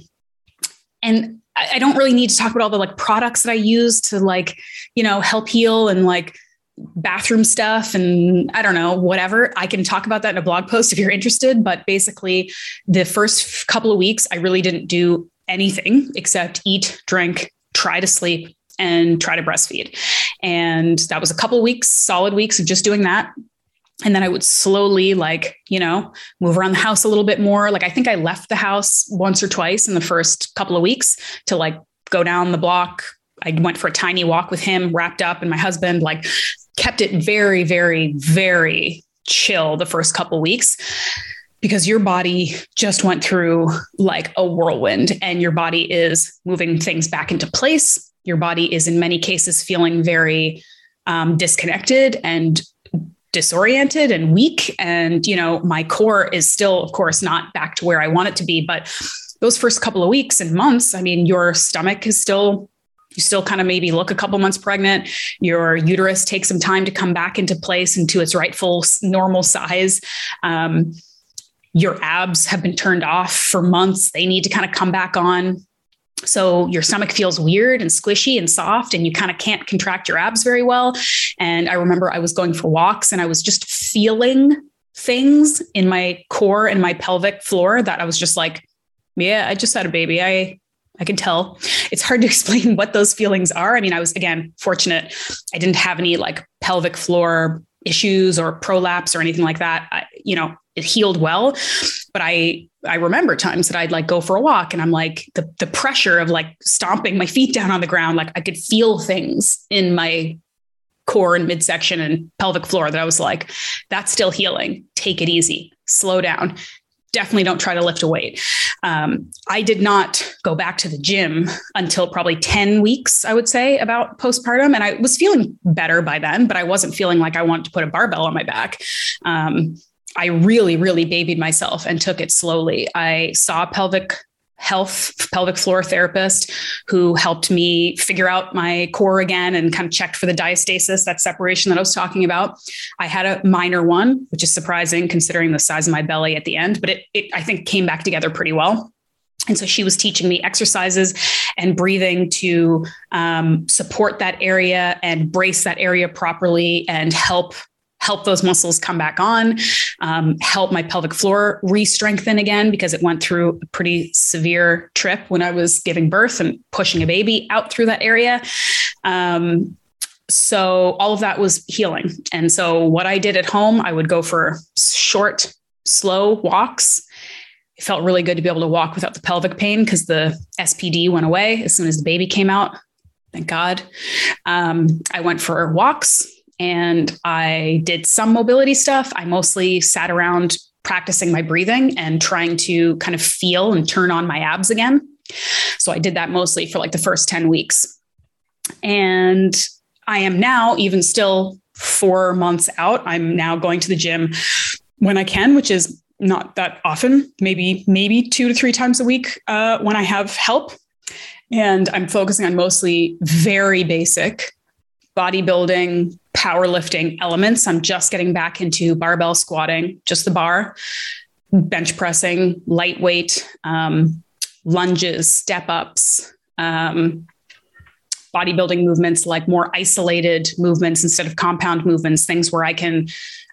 and I don't really need to talk about all the like products that I use to like, you know, help heal and like bathroom stuff and I don't know, whatever. I can talk about that in a blog post if you're interested. But basically, the first couple of weeks, I really didn't do anything except eat, drink, try to sleep, and try to breastfeed. And that was a couple weeks, solid weeks of just doing that and then I would slowly like, you know, move around the house a little bit more. Like I think I left the house once or twice in the first couple of weeks to like go down the block. I went for a tiny walk with him wrapped up and my husband like kept it very very very chill the first couple of weeks because your body just went through like a whirlwind and your body is moving things back into place. Your body is in many cases feeling very um, disconnected and disoriented and weak. And you know my core is still of course not back to where i want it to be. But those first couple of weeks and months i mean your stomach is still you still kind of maybe look a couple months pregnant. Your uterus takes some time to come back into place into its rightful normal size. Um, your abs have been turned off for months. They need to kind of come back on so your stomach feels weird and squishy and soft, and you kind of can't contract your abs very well. And I remember I was going for walks and I was just feeling things in my core and my pelvic floor that I was just like, yeah, I just had a baby. I I can tell. It's hard to explain what those feelings are. I mean, I was again fortunate. I didn't have any like pelvic floor issues or prolapse or anything like that. I, you know, it healed well, but I I remember times that I'd like go for a walk and I'm like the the pressure of like stomping my feet down on the ground, like I could feel things in my core and midsection and pelvic floor that I was like, that's still healing. Take it easy, slow down. Definitely don't try to lift a weight. Um, I did not go back to the gym until probably 10 weeks, I would say, about postpartum. And I was feeling better by then, but I wasn't feeling like I wanted to put a barbell on my back. Um, I really, really babied myself and took it slowly. I saw pelvic health pelvic floor therapist who helped me figure out my core again and kind of checked for the diastasis, that separation that I was talking about. I had a minor one, which is surprising considering the size of my belly at the end, but it, it I think came back together pretty well. And so she was teaching me exercises and breathing to um, support that area and brace that area properly and help help those muscles come back on, um, help my pelvic floor re-strengthen again because it went through a pretty severe trip when I was giving birth and pushing a baby out through that area. Um, so all of that was healing. And so what I did at home, I would go for short, slow walks. It felt really good to be able to walk without the pelvic pain because the SPD went away as soon as the baby came out. Thank God. Um, I went for walks and I did some mobility stuff. I mostly sat around practicing my breathing and trying to kind of feel and turn on my abs again. So I did that mostly for like the first 10 weeks. And I am now, even still four months out, I'm now going to the gym when I can, which is not that often, maybe, maybe two to three times a week uh, when I have help. And I'm focusing on mostly very basic bodybuilding, powerlifting elements. I'm just getting back into barbell squatting, just the bar, bench pressing, lightweight, um, lunges, step ups, um, bodybuilding movements like more isolated movements instead of compound movements, things where I can,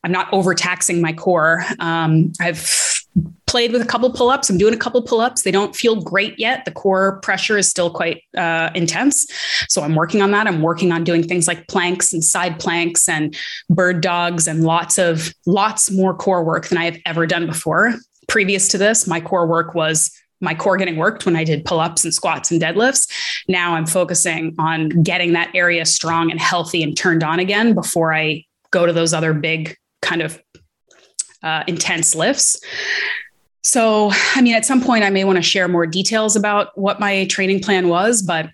I'm not overtaxing my core. Um, I've played with a couple pull-ups. I'm doing a couple pull-ups. They don't feel great yet. The core pressure is still quite uh, intense. So I'm working on that. I'm working on doing things like planks and side planks and bird dogs and lots of lots more core work than I have ever done before. Previous to this, my core work was my core getting worked when I did pull ups and squats and deadlifts. Now I'm focusing on getting that area strong and healthy and turned on again before I go to those other big kind of uh, intense lifts. So, I mean, at some point, I may want to share more details about what my training plan was, but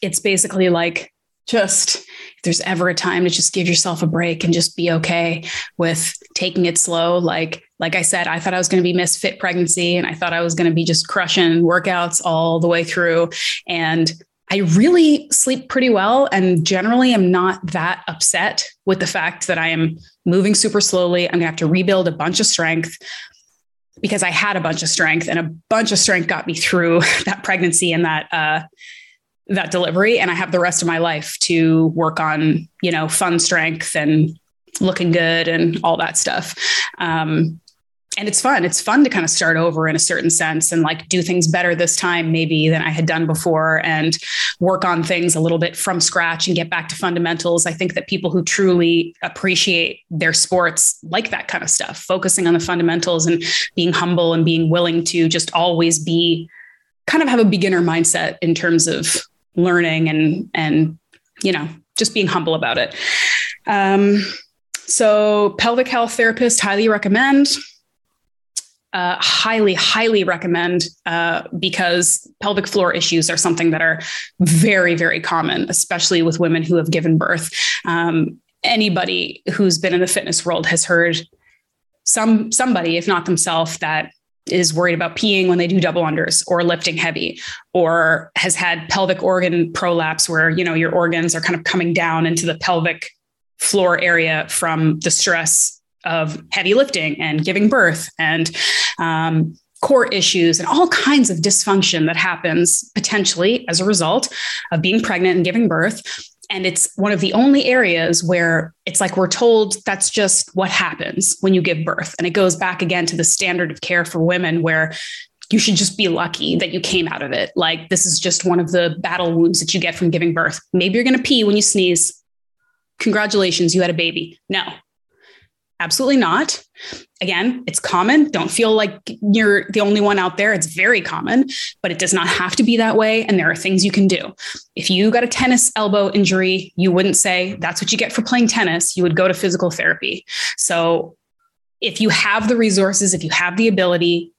it's basically like just if there's ever a time to just give yourself a break and just be okay with taking it slow. Like, like I said, I thought I was going to be misfit Pregnancy and I thought I was going to be just crushing workouts all the way through. And I really sleep pretty well and generally am not that upset with the fact that I am moving super slowly. I'm going to have to rebuild a bunch of strength because I had a bunch of strength and a bunch of strength got me through that pregnancy and that uh, that delivery and I have the rest of my life to work on, you know, fun strength and looking good and all that stuff. Um, and it's fun. It's fun to kind of start over in a certain sense and like do things better this time, maybe than I had done before, and work on things a little bit from scratch and get back to fundamentals. I think that people who truly appreciate their sports like that kind of stuff, focusing on the fundamentals and being humble and being willing to just always be kind of have a beginner mindset in terms of learning and, and, you know, just being humble about it. Um, so, pelvic health therapist, highly recommend uh, highly, highly recommend uh, because pelvic floor issues are something that are very, very common, especially with women who have given birth. Um, anybody who's been in the fitness world has heard some somebody, if not themselves, that is worried about peeing when they do double unders or lifting heavy or has had pelvic organ prolapse where you know your organs are kind of coming down into the pelvic floor area from the stress of heavy lifting and giving birth and um, core issues and all kinds of dysfunction that happens potentially as a result of being pregnant and giving birth. And it's one of the only areas where it's like we're told that's just what happens when you give birth. And it goes back again to the standard of care for women where you should just be lucky that you came out of it. Like this is just one of the battle wounds that you get from giving birth. Maybe you're going to pee when you sneeze. Congratulations, you had a baby. No, Absolutely not. Again, it's common. Don't feel like you're the only one out there. It's very common, but it does not have to be that way. And there are things you can do. If you got a tennis elbow injury, you wouldn't say that's what you get for playing tennis. You would go to physical therapy. So if you have the resources, if you have the ability,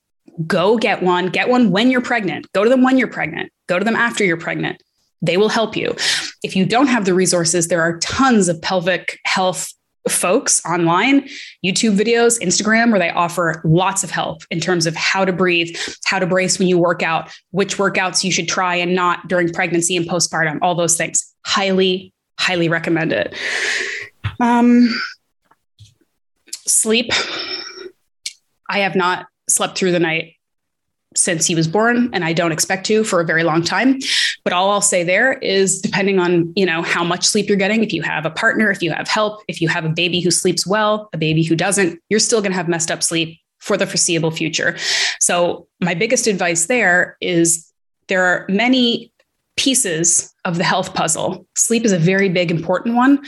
go get one. Get one when you're pregnant. Go to them when you're pregnant. Go to them after you're pregnant. They will help you. If you don't have the resources, there are tons of pelvic health folks online, YouTube videos, Instagram, where they offer lots of help in terms of how to breathe, how to brace when you work out, which workouts you should try and not during pregnancy and postpartum, all those things. Highly, highly recommend it. Um, sleep. I have not slept through the night since he was born and I don't expect to for a very long time. But all I'll say there is depending on, you know, how much sleep you're getting, if you have a partner, if you have help, if you have a baby who sleeps well, a baby who doesn't, you're still going to have messed up sleep for the foreseeable future. So my biggest advice there is there are many pieces of the health puzzle. Sleep is a very big important one.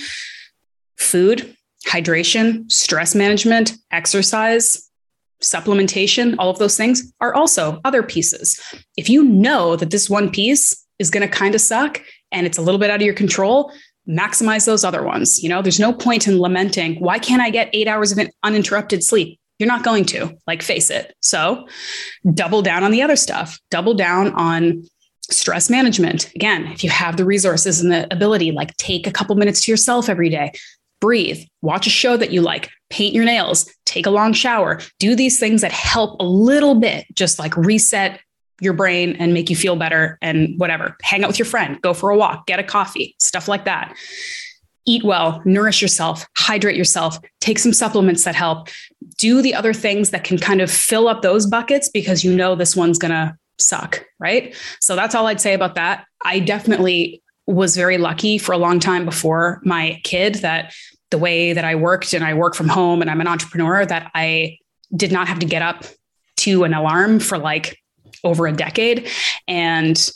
Food, hydration, stress management, exercise, supplementation, all of those things are also other pieces. If you know that this one piece is going to kind of suck and it's a little bit out of your control, maximize those other ones. You know, there's no point in lamenting, why can't I get eight hours of uninterrupted sleep? You're not going to, like, face it. So double down on the other stuff, double down on stress management. Again, if you have the resources and the ability, like, take a couple minutes to yourself every day, breathe, watch a show that you like, paint your nails, take a long shower, do these things that help a little bit, just like reset your brain and make you feel better and whatever. Hang out with your friend, go for a walk, get a coffee, stuff like that. Eat well, nourish yourself, hydrate yourself, take some supplements that help. Do the other things that can kind of fill up those buckets because you know this one's going to suck, right? So that's all I'd say about that. I definitely was very lucky for a long time before my kid that the way that I worked and I work from home and I'm an entrepreneur that I did not have to get up to an alarm for like over a decade. And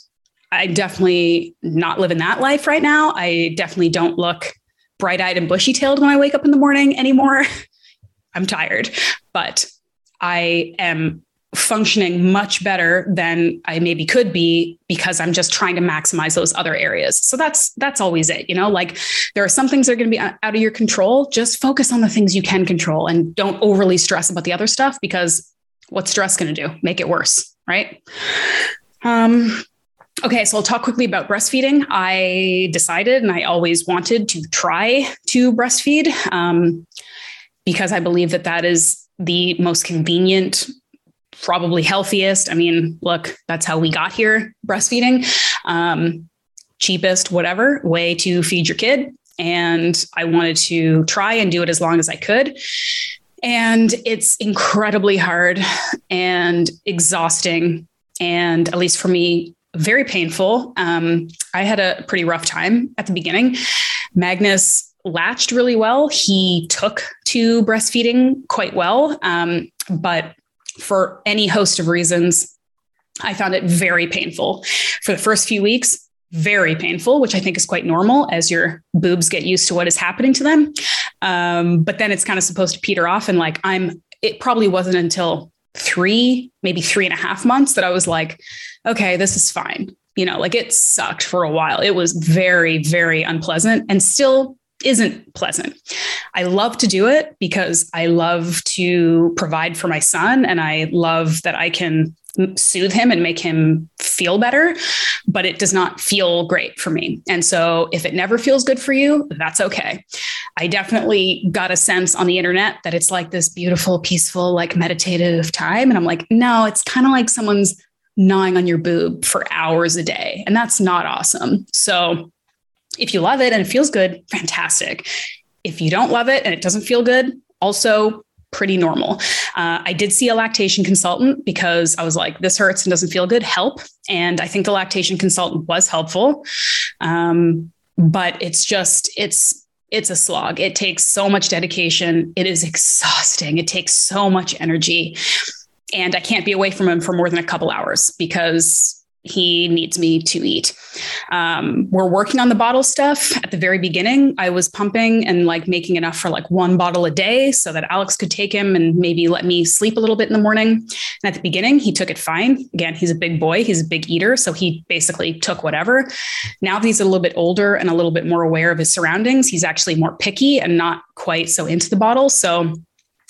I definitely not living that life right now. I definitely don't look bright eyed and bushy tailed when I wake up in the morning anymore. I'm tired, but I am functioning much better than I maybe could be because I'm just trying to maximize those other areas. So that's that's always it, you know, like there are some things that are going to be out of your control, just focus on the things you can control and don't overly stress about the other stuff because what's stress going to do? Make it worse, right? Um Okay, so I'll talk quickly about breastfeeding. I decided and I always wanted to try to breastfeed um, because I believe that that is the most convenient probably healthiest. I mean, look, that's how we got here breastfeeding. Um, cheapest, whatever way to feed your kid. And I wanted to try and do it as long as I could. And it's incredibly hard and exhausting. And at least for me, very painful. Um, I had a pretty rough time at the beginning. Magnus latched really well. He took to breastfeeding quite well. Um, but for any host of reasons. I found it very painful for the first few weeks, very painful, which I think is quite normal as your boobs get used to what is happening to them. Um, but then it's kind of supposed to peter off. And like, I'm, it probably wasn't until three, maybe three and a half months that I was like, okay, this is fine. You know, like it sucked for a while. It was very, very unpleasant and still isn't pleasant. I love to do it because I love to provide for my son and I love that I can soothe him and make him feel better, but it does not feel great for me. And so if it never feels good for you, that's okay. I definitely got a sense on the internet that it's like this beautiful, peaceful, like meditative time. And I'm like, no, it's kind of like someone's gnawing on your boob for hours a day. And that's not awesome. So if you love it and it feels good, fantastic. If you don't love it and it doesn't feel good, also pretty normal. Uh, I did see a lactation consultant because I was like, this hurts and doesn't feel good, help. And I think the lactation consultant was helpful. Um, but it's just, it's, it's a slog. It takes so much dedication. It is exhausting. It takes so much energy. And I can't be away from him for more than a couple hours because he needs me to eat. Um, we're working on the bottle stuff. At the very beginning, I was pumping and like making enough for like one bottle a day so that Alex could take him and maybe let me sleep a little bit in the morning. And at the beginning, he took it fine. Again, he's a big boy, he's a big eater. So he basically took whatever. Now that he's a little bit older and a little bit more aware of his surroundings, he's actually more picky and not quite so into the bottle. So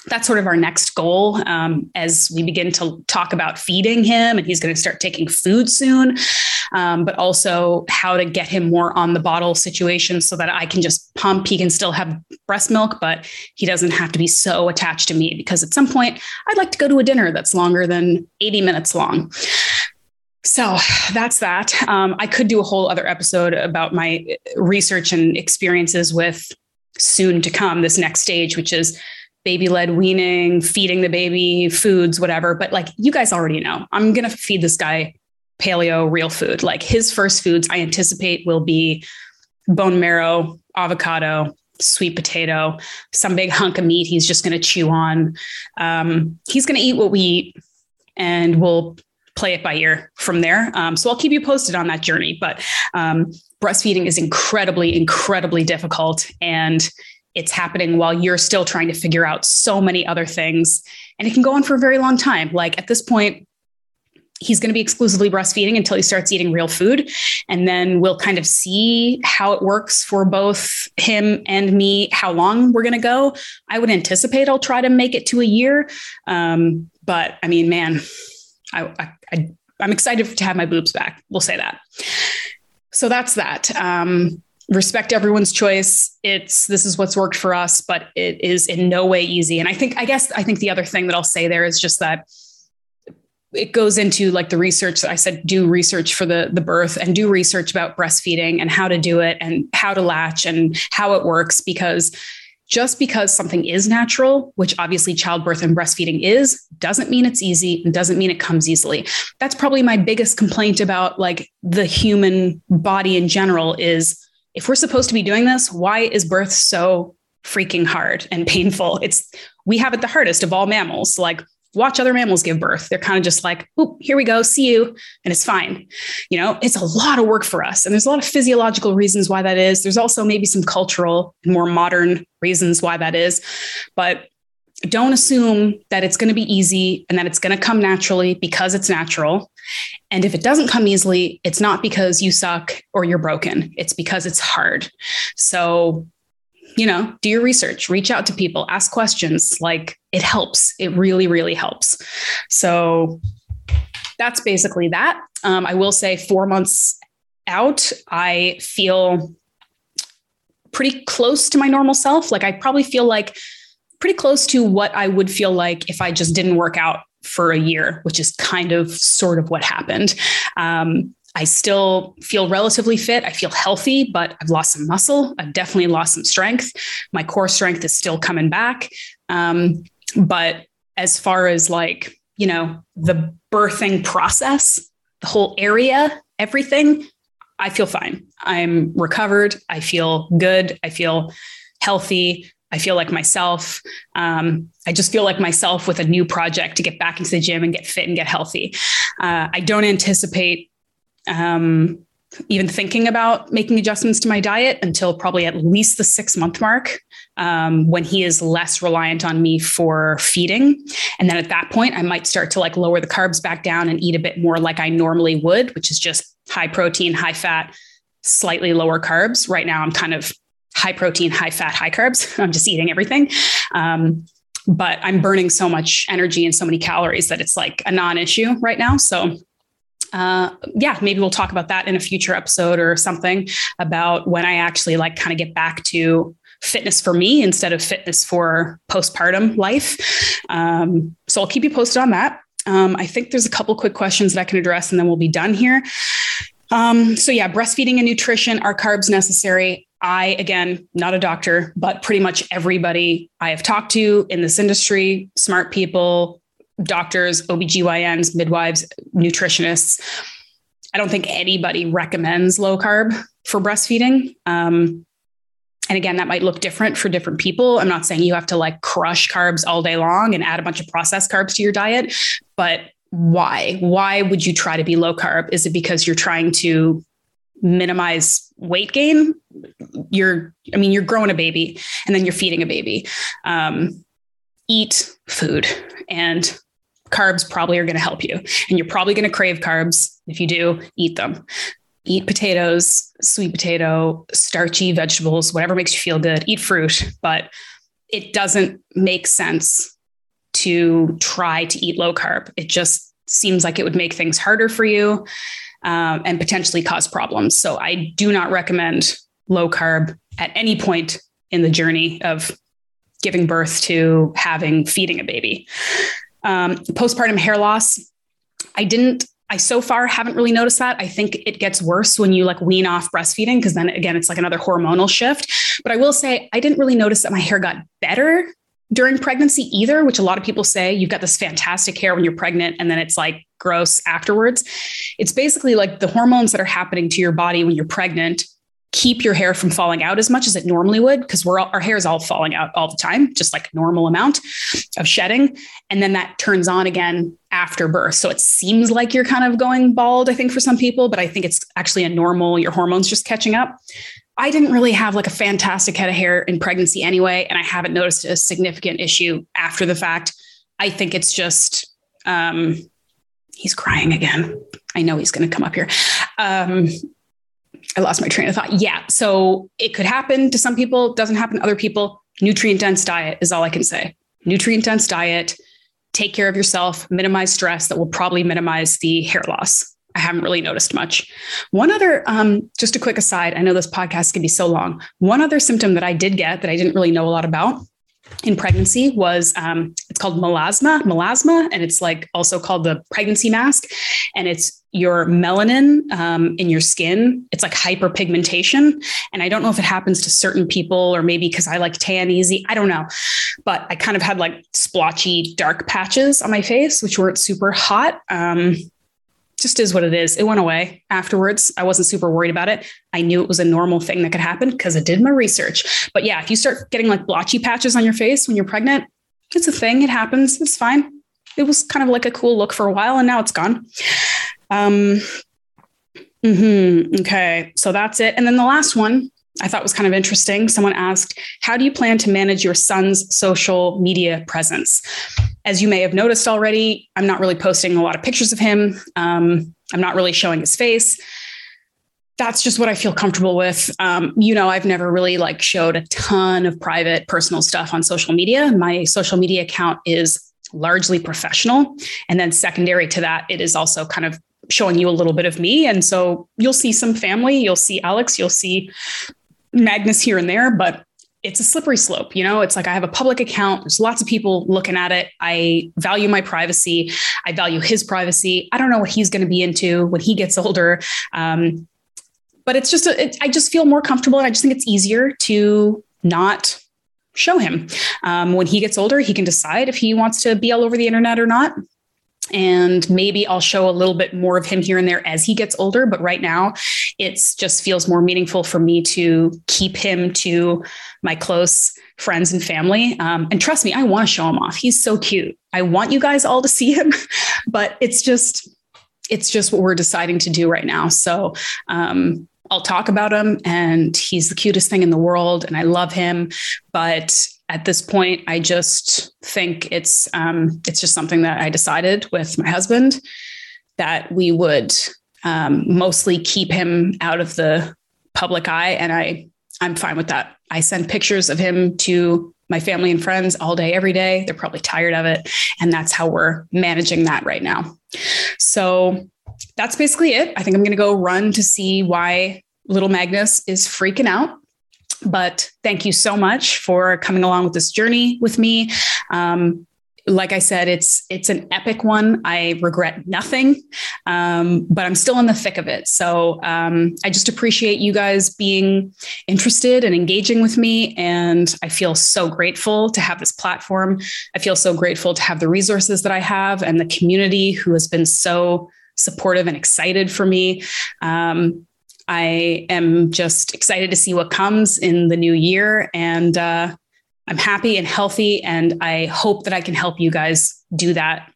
that's sort of our next goal um, as we begin to talk about feeding him and he's going to start taking food soon. Um, but also how to get him more on the bottle situation so that i can just pump. He can still have breast milk but he doesn't have to be so attached to me because at some point i'd like to go to a dinner that's longer than 80 minutes long. So that's that. Um, I could do a whole other episode about my research and experiences with soon to come, this next stage, which is baby led weaning, feeding the baby foods, whatever. But like you guys already know, I'm going to feed this guy paleo real food. Like his first foods, I anticipate will be bone marrow, avocado, sweet potato, some big hunk of meat he's just going to chew on. Um, he's going to eat what we eat and we'll play it by ear from there. Um, so I'll keep you posted on that journey. But um, breastfeeding is incredibly, incredibly difficult. And it's happening while you're still trying to figure out so many other things. And it can go on for a very long time. Like at this point, he's going to be exclusively breastfeeding until he starts eating real food. And then we'll kind of see how it works for both him and me, how long we're going to go. I would anticipate I'll try to make it to a year. Um, but I mean, man, I, I, I, am excited to have my boobs back. We'll say that. So that's that. Um, respect everyone's choice. It's this is what's worked for us, but it is in no way easy. And I think, I guess, I think the other thing that I'll say there is just that it goes into like the research that I said, do research for the, the birth and do research about breastfeeding and how to do it and how to latch and how it works because just because something is natural, which obviously childbirth and breastfeeding is, doesn't mean it's easy and doesn't mean it comes easily. That's probably my biggest complaint about like the human body in general is if we're supposed to be doing this, why is birth so freaking hard and painful? It's we have it the hardest of all mammals. Like watch other mammals give birth. They're kind of just like, oh, here we go, see you, and it's fine. You know, it's a lot of work for us. And there's a lot of physiological reasons why that is. There's also maybe some cultural more modern reasons why that is. But don't assume that it's going to be easy and that it's going to come naturally because it's natural. And if it doesn't come easily, it's not because you suck or you're broken. It's because it's hard. So you know, do your research, reach out to people, ask questions. Like it helps. It really, really helps. So that's basically that. Um, I will say, four months out, I feel pretty close to my normal self. Like I probably feel like pretty close to what I would feel like if I just didn't work out for a year, which is kind of sort of what happened. Um, I still feel relatively fit. I feel healthy, but I've lost some muscle. I've definitely lost some strength. My core strength is still coming back. Um, but as far as like, you know, the birthing process, the whole area, everything, I feel fine. I'm recovered. I feel good. I feel healthy. I feel like myself. Um, I just feel like myself with a new project to get back into the gym and get fit and get healthy. Uh, I don't anticipate um, even thinking about making adjustments to my diet until probably at least the six month mark um, when he is less reliant on me for feeding. And then at that point, I might start to like lower the carbs back down and eat a bit more like I normally would, which is just high protein, high fat, slightly lower carbs. Right now, I'm kind of high protein, high fat, high carbs. I'm just eating everything. Um, but I'm burning so much energy and so many calories that it's like a non issue right now. So uh, yeah, maybe we'll talk about that in a future episode or something about when I actually like kind of get back to fitness for me instead of fitness for postpartum life. Um, so I'll keep you posted on that. Um, I think there's a couple quick questions that I can address and then we'll be done here. Um, so yeah, breastfeeding and nutrition are carbs necessary. I, again, not a doctor, but pretty much everybody I have talked to in this industry, smart people, doctors, OBGYNs, midwives, nutritionists. I don't think anybody recommends low carb for breastfeeding. Um, and again, that might look different for different people. I'm not saying you have to like crush carbs all day long and add a bunch of processed carbs to your diet, but why? Why would you try to be low carb? Is it because you're trying to minimize weight gain? You're, I mean, you're growing a baby and then you're feeding a baby. Um, eat food and carbs probably are going to help you. And you're probably going to crave carbs. If you do, eat them. Eat potatoes, sweet potato, starchy vegetables, whatever makes you feel good. Eat fruit, but it doesn't make sense to try to eat low carb. It just seems like it would make things harder for you um, and potentially cause problems. So I do not recommend low carb at any point in the journey of giving birth to having feeding a baby. Um, postpartum hair loss, I didn't. I so far haven't really noticed that. I think it gets worse when you like wean off breastfeeding because then again it's like another hormonal shift. But I will say I didn't really notice that my hair got better during pregnancy either, which a lot of people say you've got this fantastic hair when you're pregnant and then it's like gross afterwards. It's basically like the hormones that are happening to your body when you're pregnant keep your hair from falling out as much as it normally would because we're all, our hair is all falling out all the time just like normal amount of shedding and then that turns on again after birth so it seems like you're kind of going bald i think for some people but i think it's actually a normal your hormones just catching up i didn't really have like a fantastic head of hair in pregnancy anyway and i haven't noticed a significant issue after the fact i think it's just um he's crying again i know he's going to come up here um I lost my train of thought. Yeah. So it could happen to some people, doesn't happen to other people. Nutrient dense diet is all I can say. Nutrient dense diet, take care of yourself, minimize stress that will probably minimize the hair loss. I haven't really noticed much. One other, um, just a quick aside, I know this podcast can be so long. One other symptom that I did get that I didn't really know a lot about in pregnancy was um, it's called melasma, melasma, and it's like also called the pregnancy mask, and it's your melanin um, in your skin. It's like hyperpigmentation, and I don't know if it happens to certain people or maybe because I like tan easy. I don't know, but I kind of had like splotchy dark patches on my face, which weren't super hot. Um, just is what it is. It went away afterwards. I wasn't super worried about it. I knew it was a normal thing that could happen because I did my research. But yeah, if you start getting like blotchy patches on your face when you're pregnant, it's a thing. It happens. It's fine. It was kind of like a cool look for a while and now it's gone. Um, mm-hmm, okay. So that's it. And then the last one I thought was kind of interesting. Someone asked, How do you plan to manage your son's social media presence? As you may have noticed already, I'm not really posting a lot of pictures of him. Um, I'm not really showing his face. That's just what I feel comfortable with. Um, you know, I've never really like showed a ton of private personal stuff on social media. My social media account is largely professional. And then secondary to that, it is also kind of showing you a little bit of me. And so you'll see some family, you'll see Alex, you'll see Magnus here and there, but it's a slippery slope. You know, it's like I have a public account. There's lots of people looking at it. I value my privacy. I value his privacy. I don't know what he's going to be into when he gets older. Um, but it's just, a, it, I just feel more comfortable. And I just think it's easier to not show him. Um, when he gets older, he can decide if he wants to be all over the internet or not and maybe I'll show a little bit more of him here and there as he gets older. But right now, it's just feels more meaningful for me to keep him to my close friends and family. Um, and trust me, I want to show him off. He's so cute. I want you guys all to see him, but it's just it's just what we're deciding to do right now. So um, I'll talk about him, and he's the cutest thing in the world, and I love him. But at this point, I just think it's um, it's just something that I decided with my husband that we would um, mostly keep him out of the public eye, and I I'm fine with that. I send pictures of him to my family and friends all day, every day. They're probably tired of it, and that's how we're managing that right now. So that's basically it. I think I'm going to go run to see why little Magnus is freaking out but thank you so much for coming along with this journey with me. Um, like I said, it's it's an epic one. I regret nothing, um, but I'm still in the thick of it. So um, I just appreciate you guys being interested and engaging with me, and I feel so grateful to have this platform. I feel so grateful to have the resources that I have and the community who has been so supportive and excited for me. Um, I am just excited to see what comes in the new year. And uh, I'm happy and healthy. And I hope that I can help you guys do that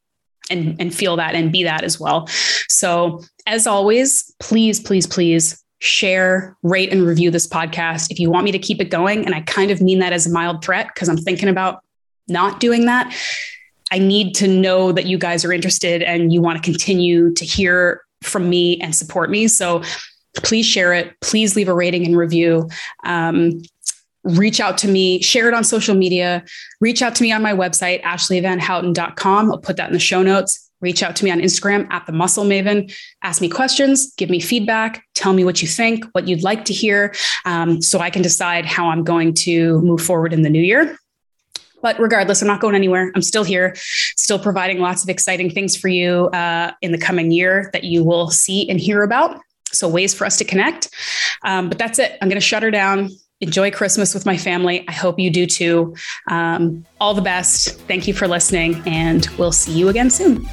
and, and feel that and be that as well. So, as always, please, please, please share, rate, and review this podcast if you want me to keep it going. And I kind of mean that as a mild threat because I'm thinking about not doing that. I need to know that you guys are interested and you want to continue to hear from me and support me. So please share it. Please leave a rating and review. Um, reach out to me, share it on social media, reach out to me on my website, ashleighvanhouten.com. I'll put that in the show notes. Reach out to me on Instagram at the Muscle Maven. Ask me questions, give me feedback, tell me what you think, what you'd like to hear, um, so I can decide how I'm going to move forward in the new year. But regardless, I'm not going anywhere. I'm still here, still providing lots of exciting things for you uh, in the coming year that you will see and hear about. So, ways for us to connect. Um, but that's it. I'm going to shut her down. Enjoy Christmas with my family. I hope you do too. Um, all the best. Thank you for listening, and we'll see you again soon.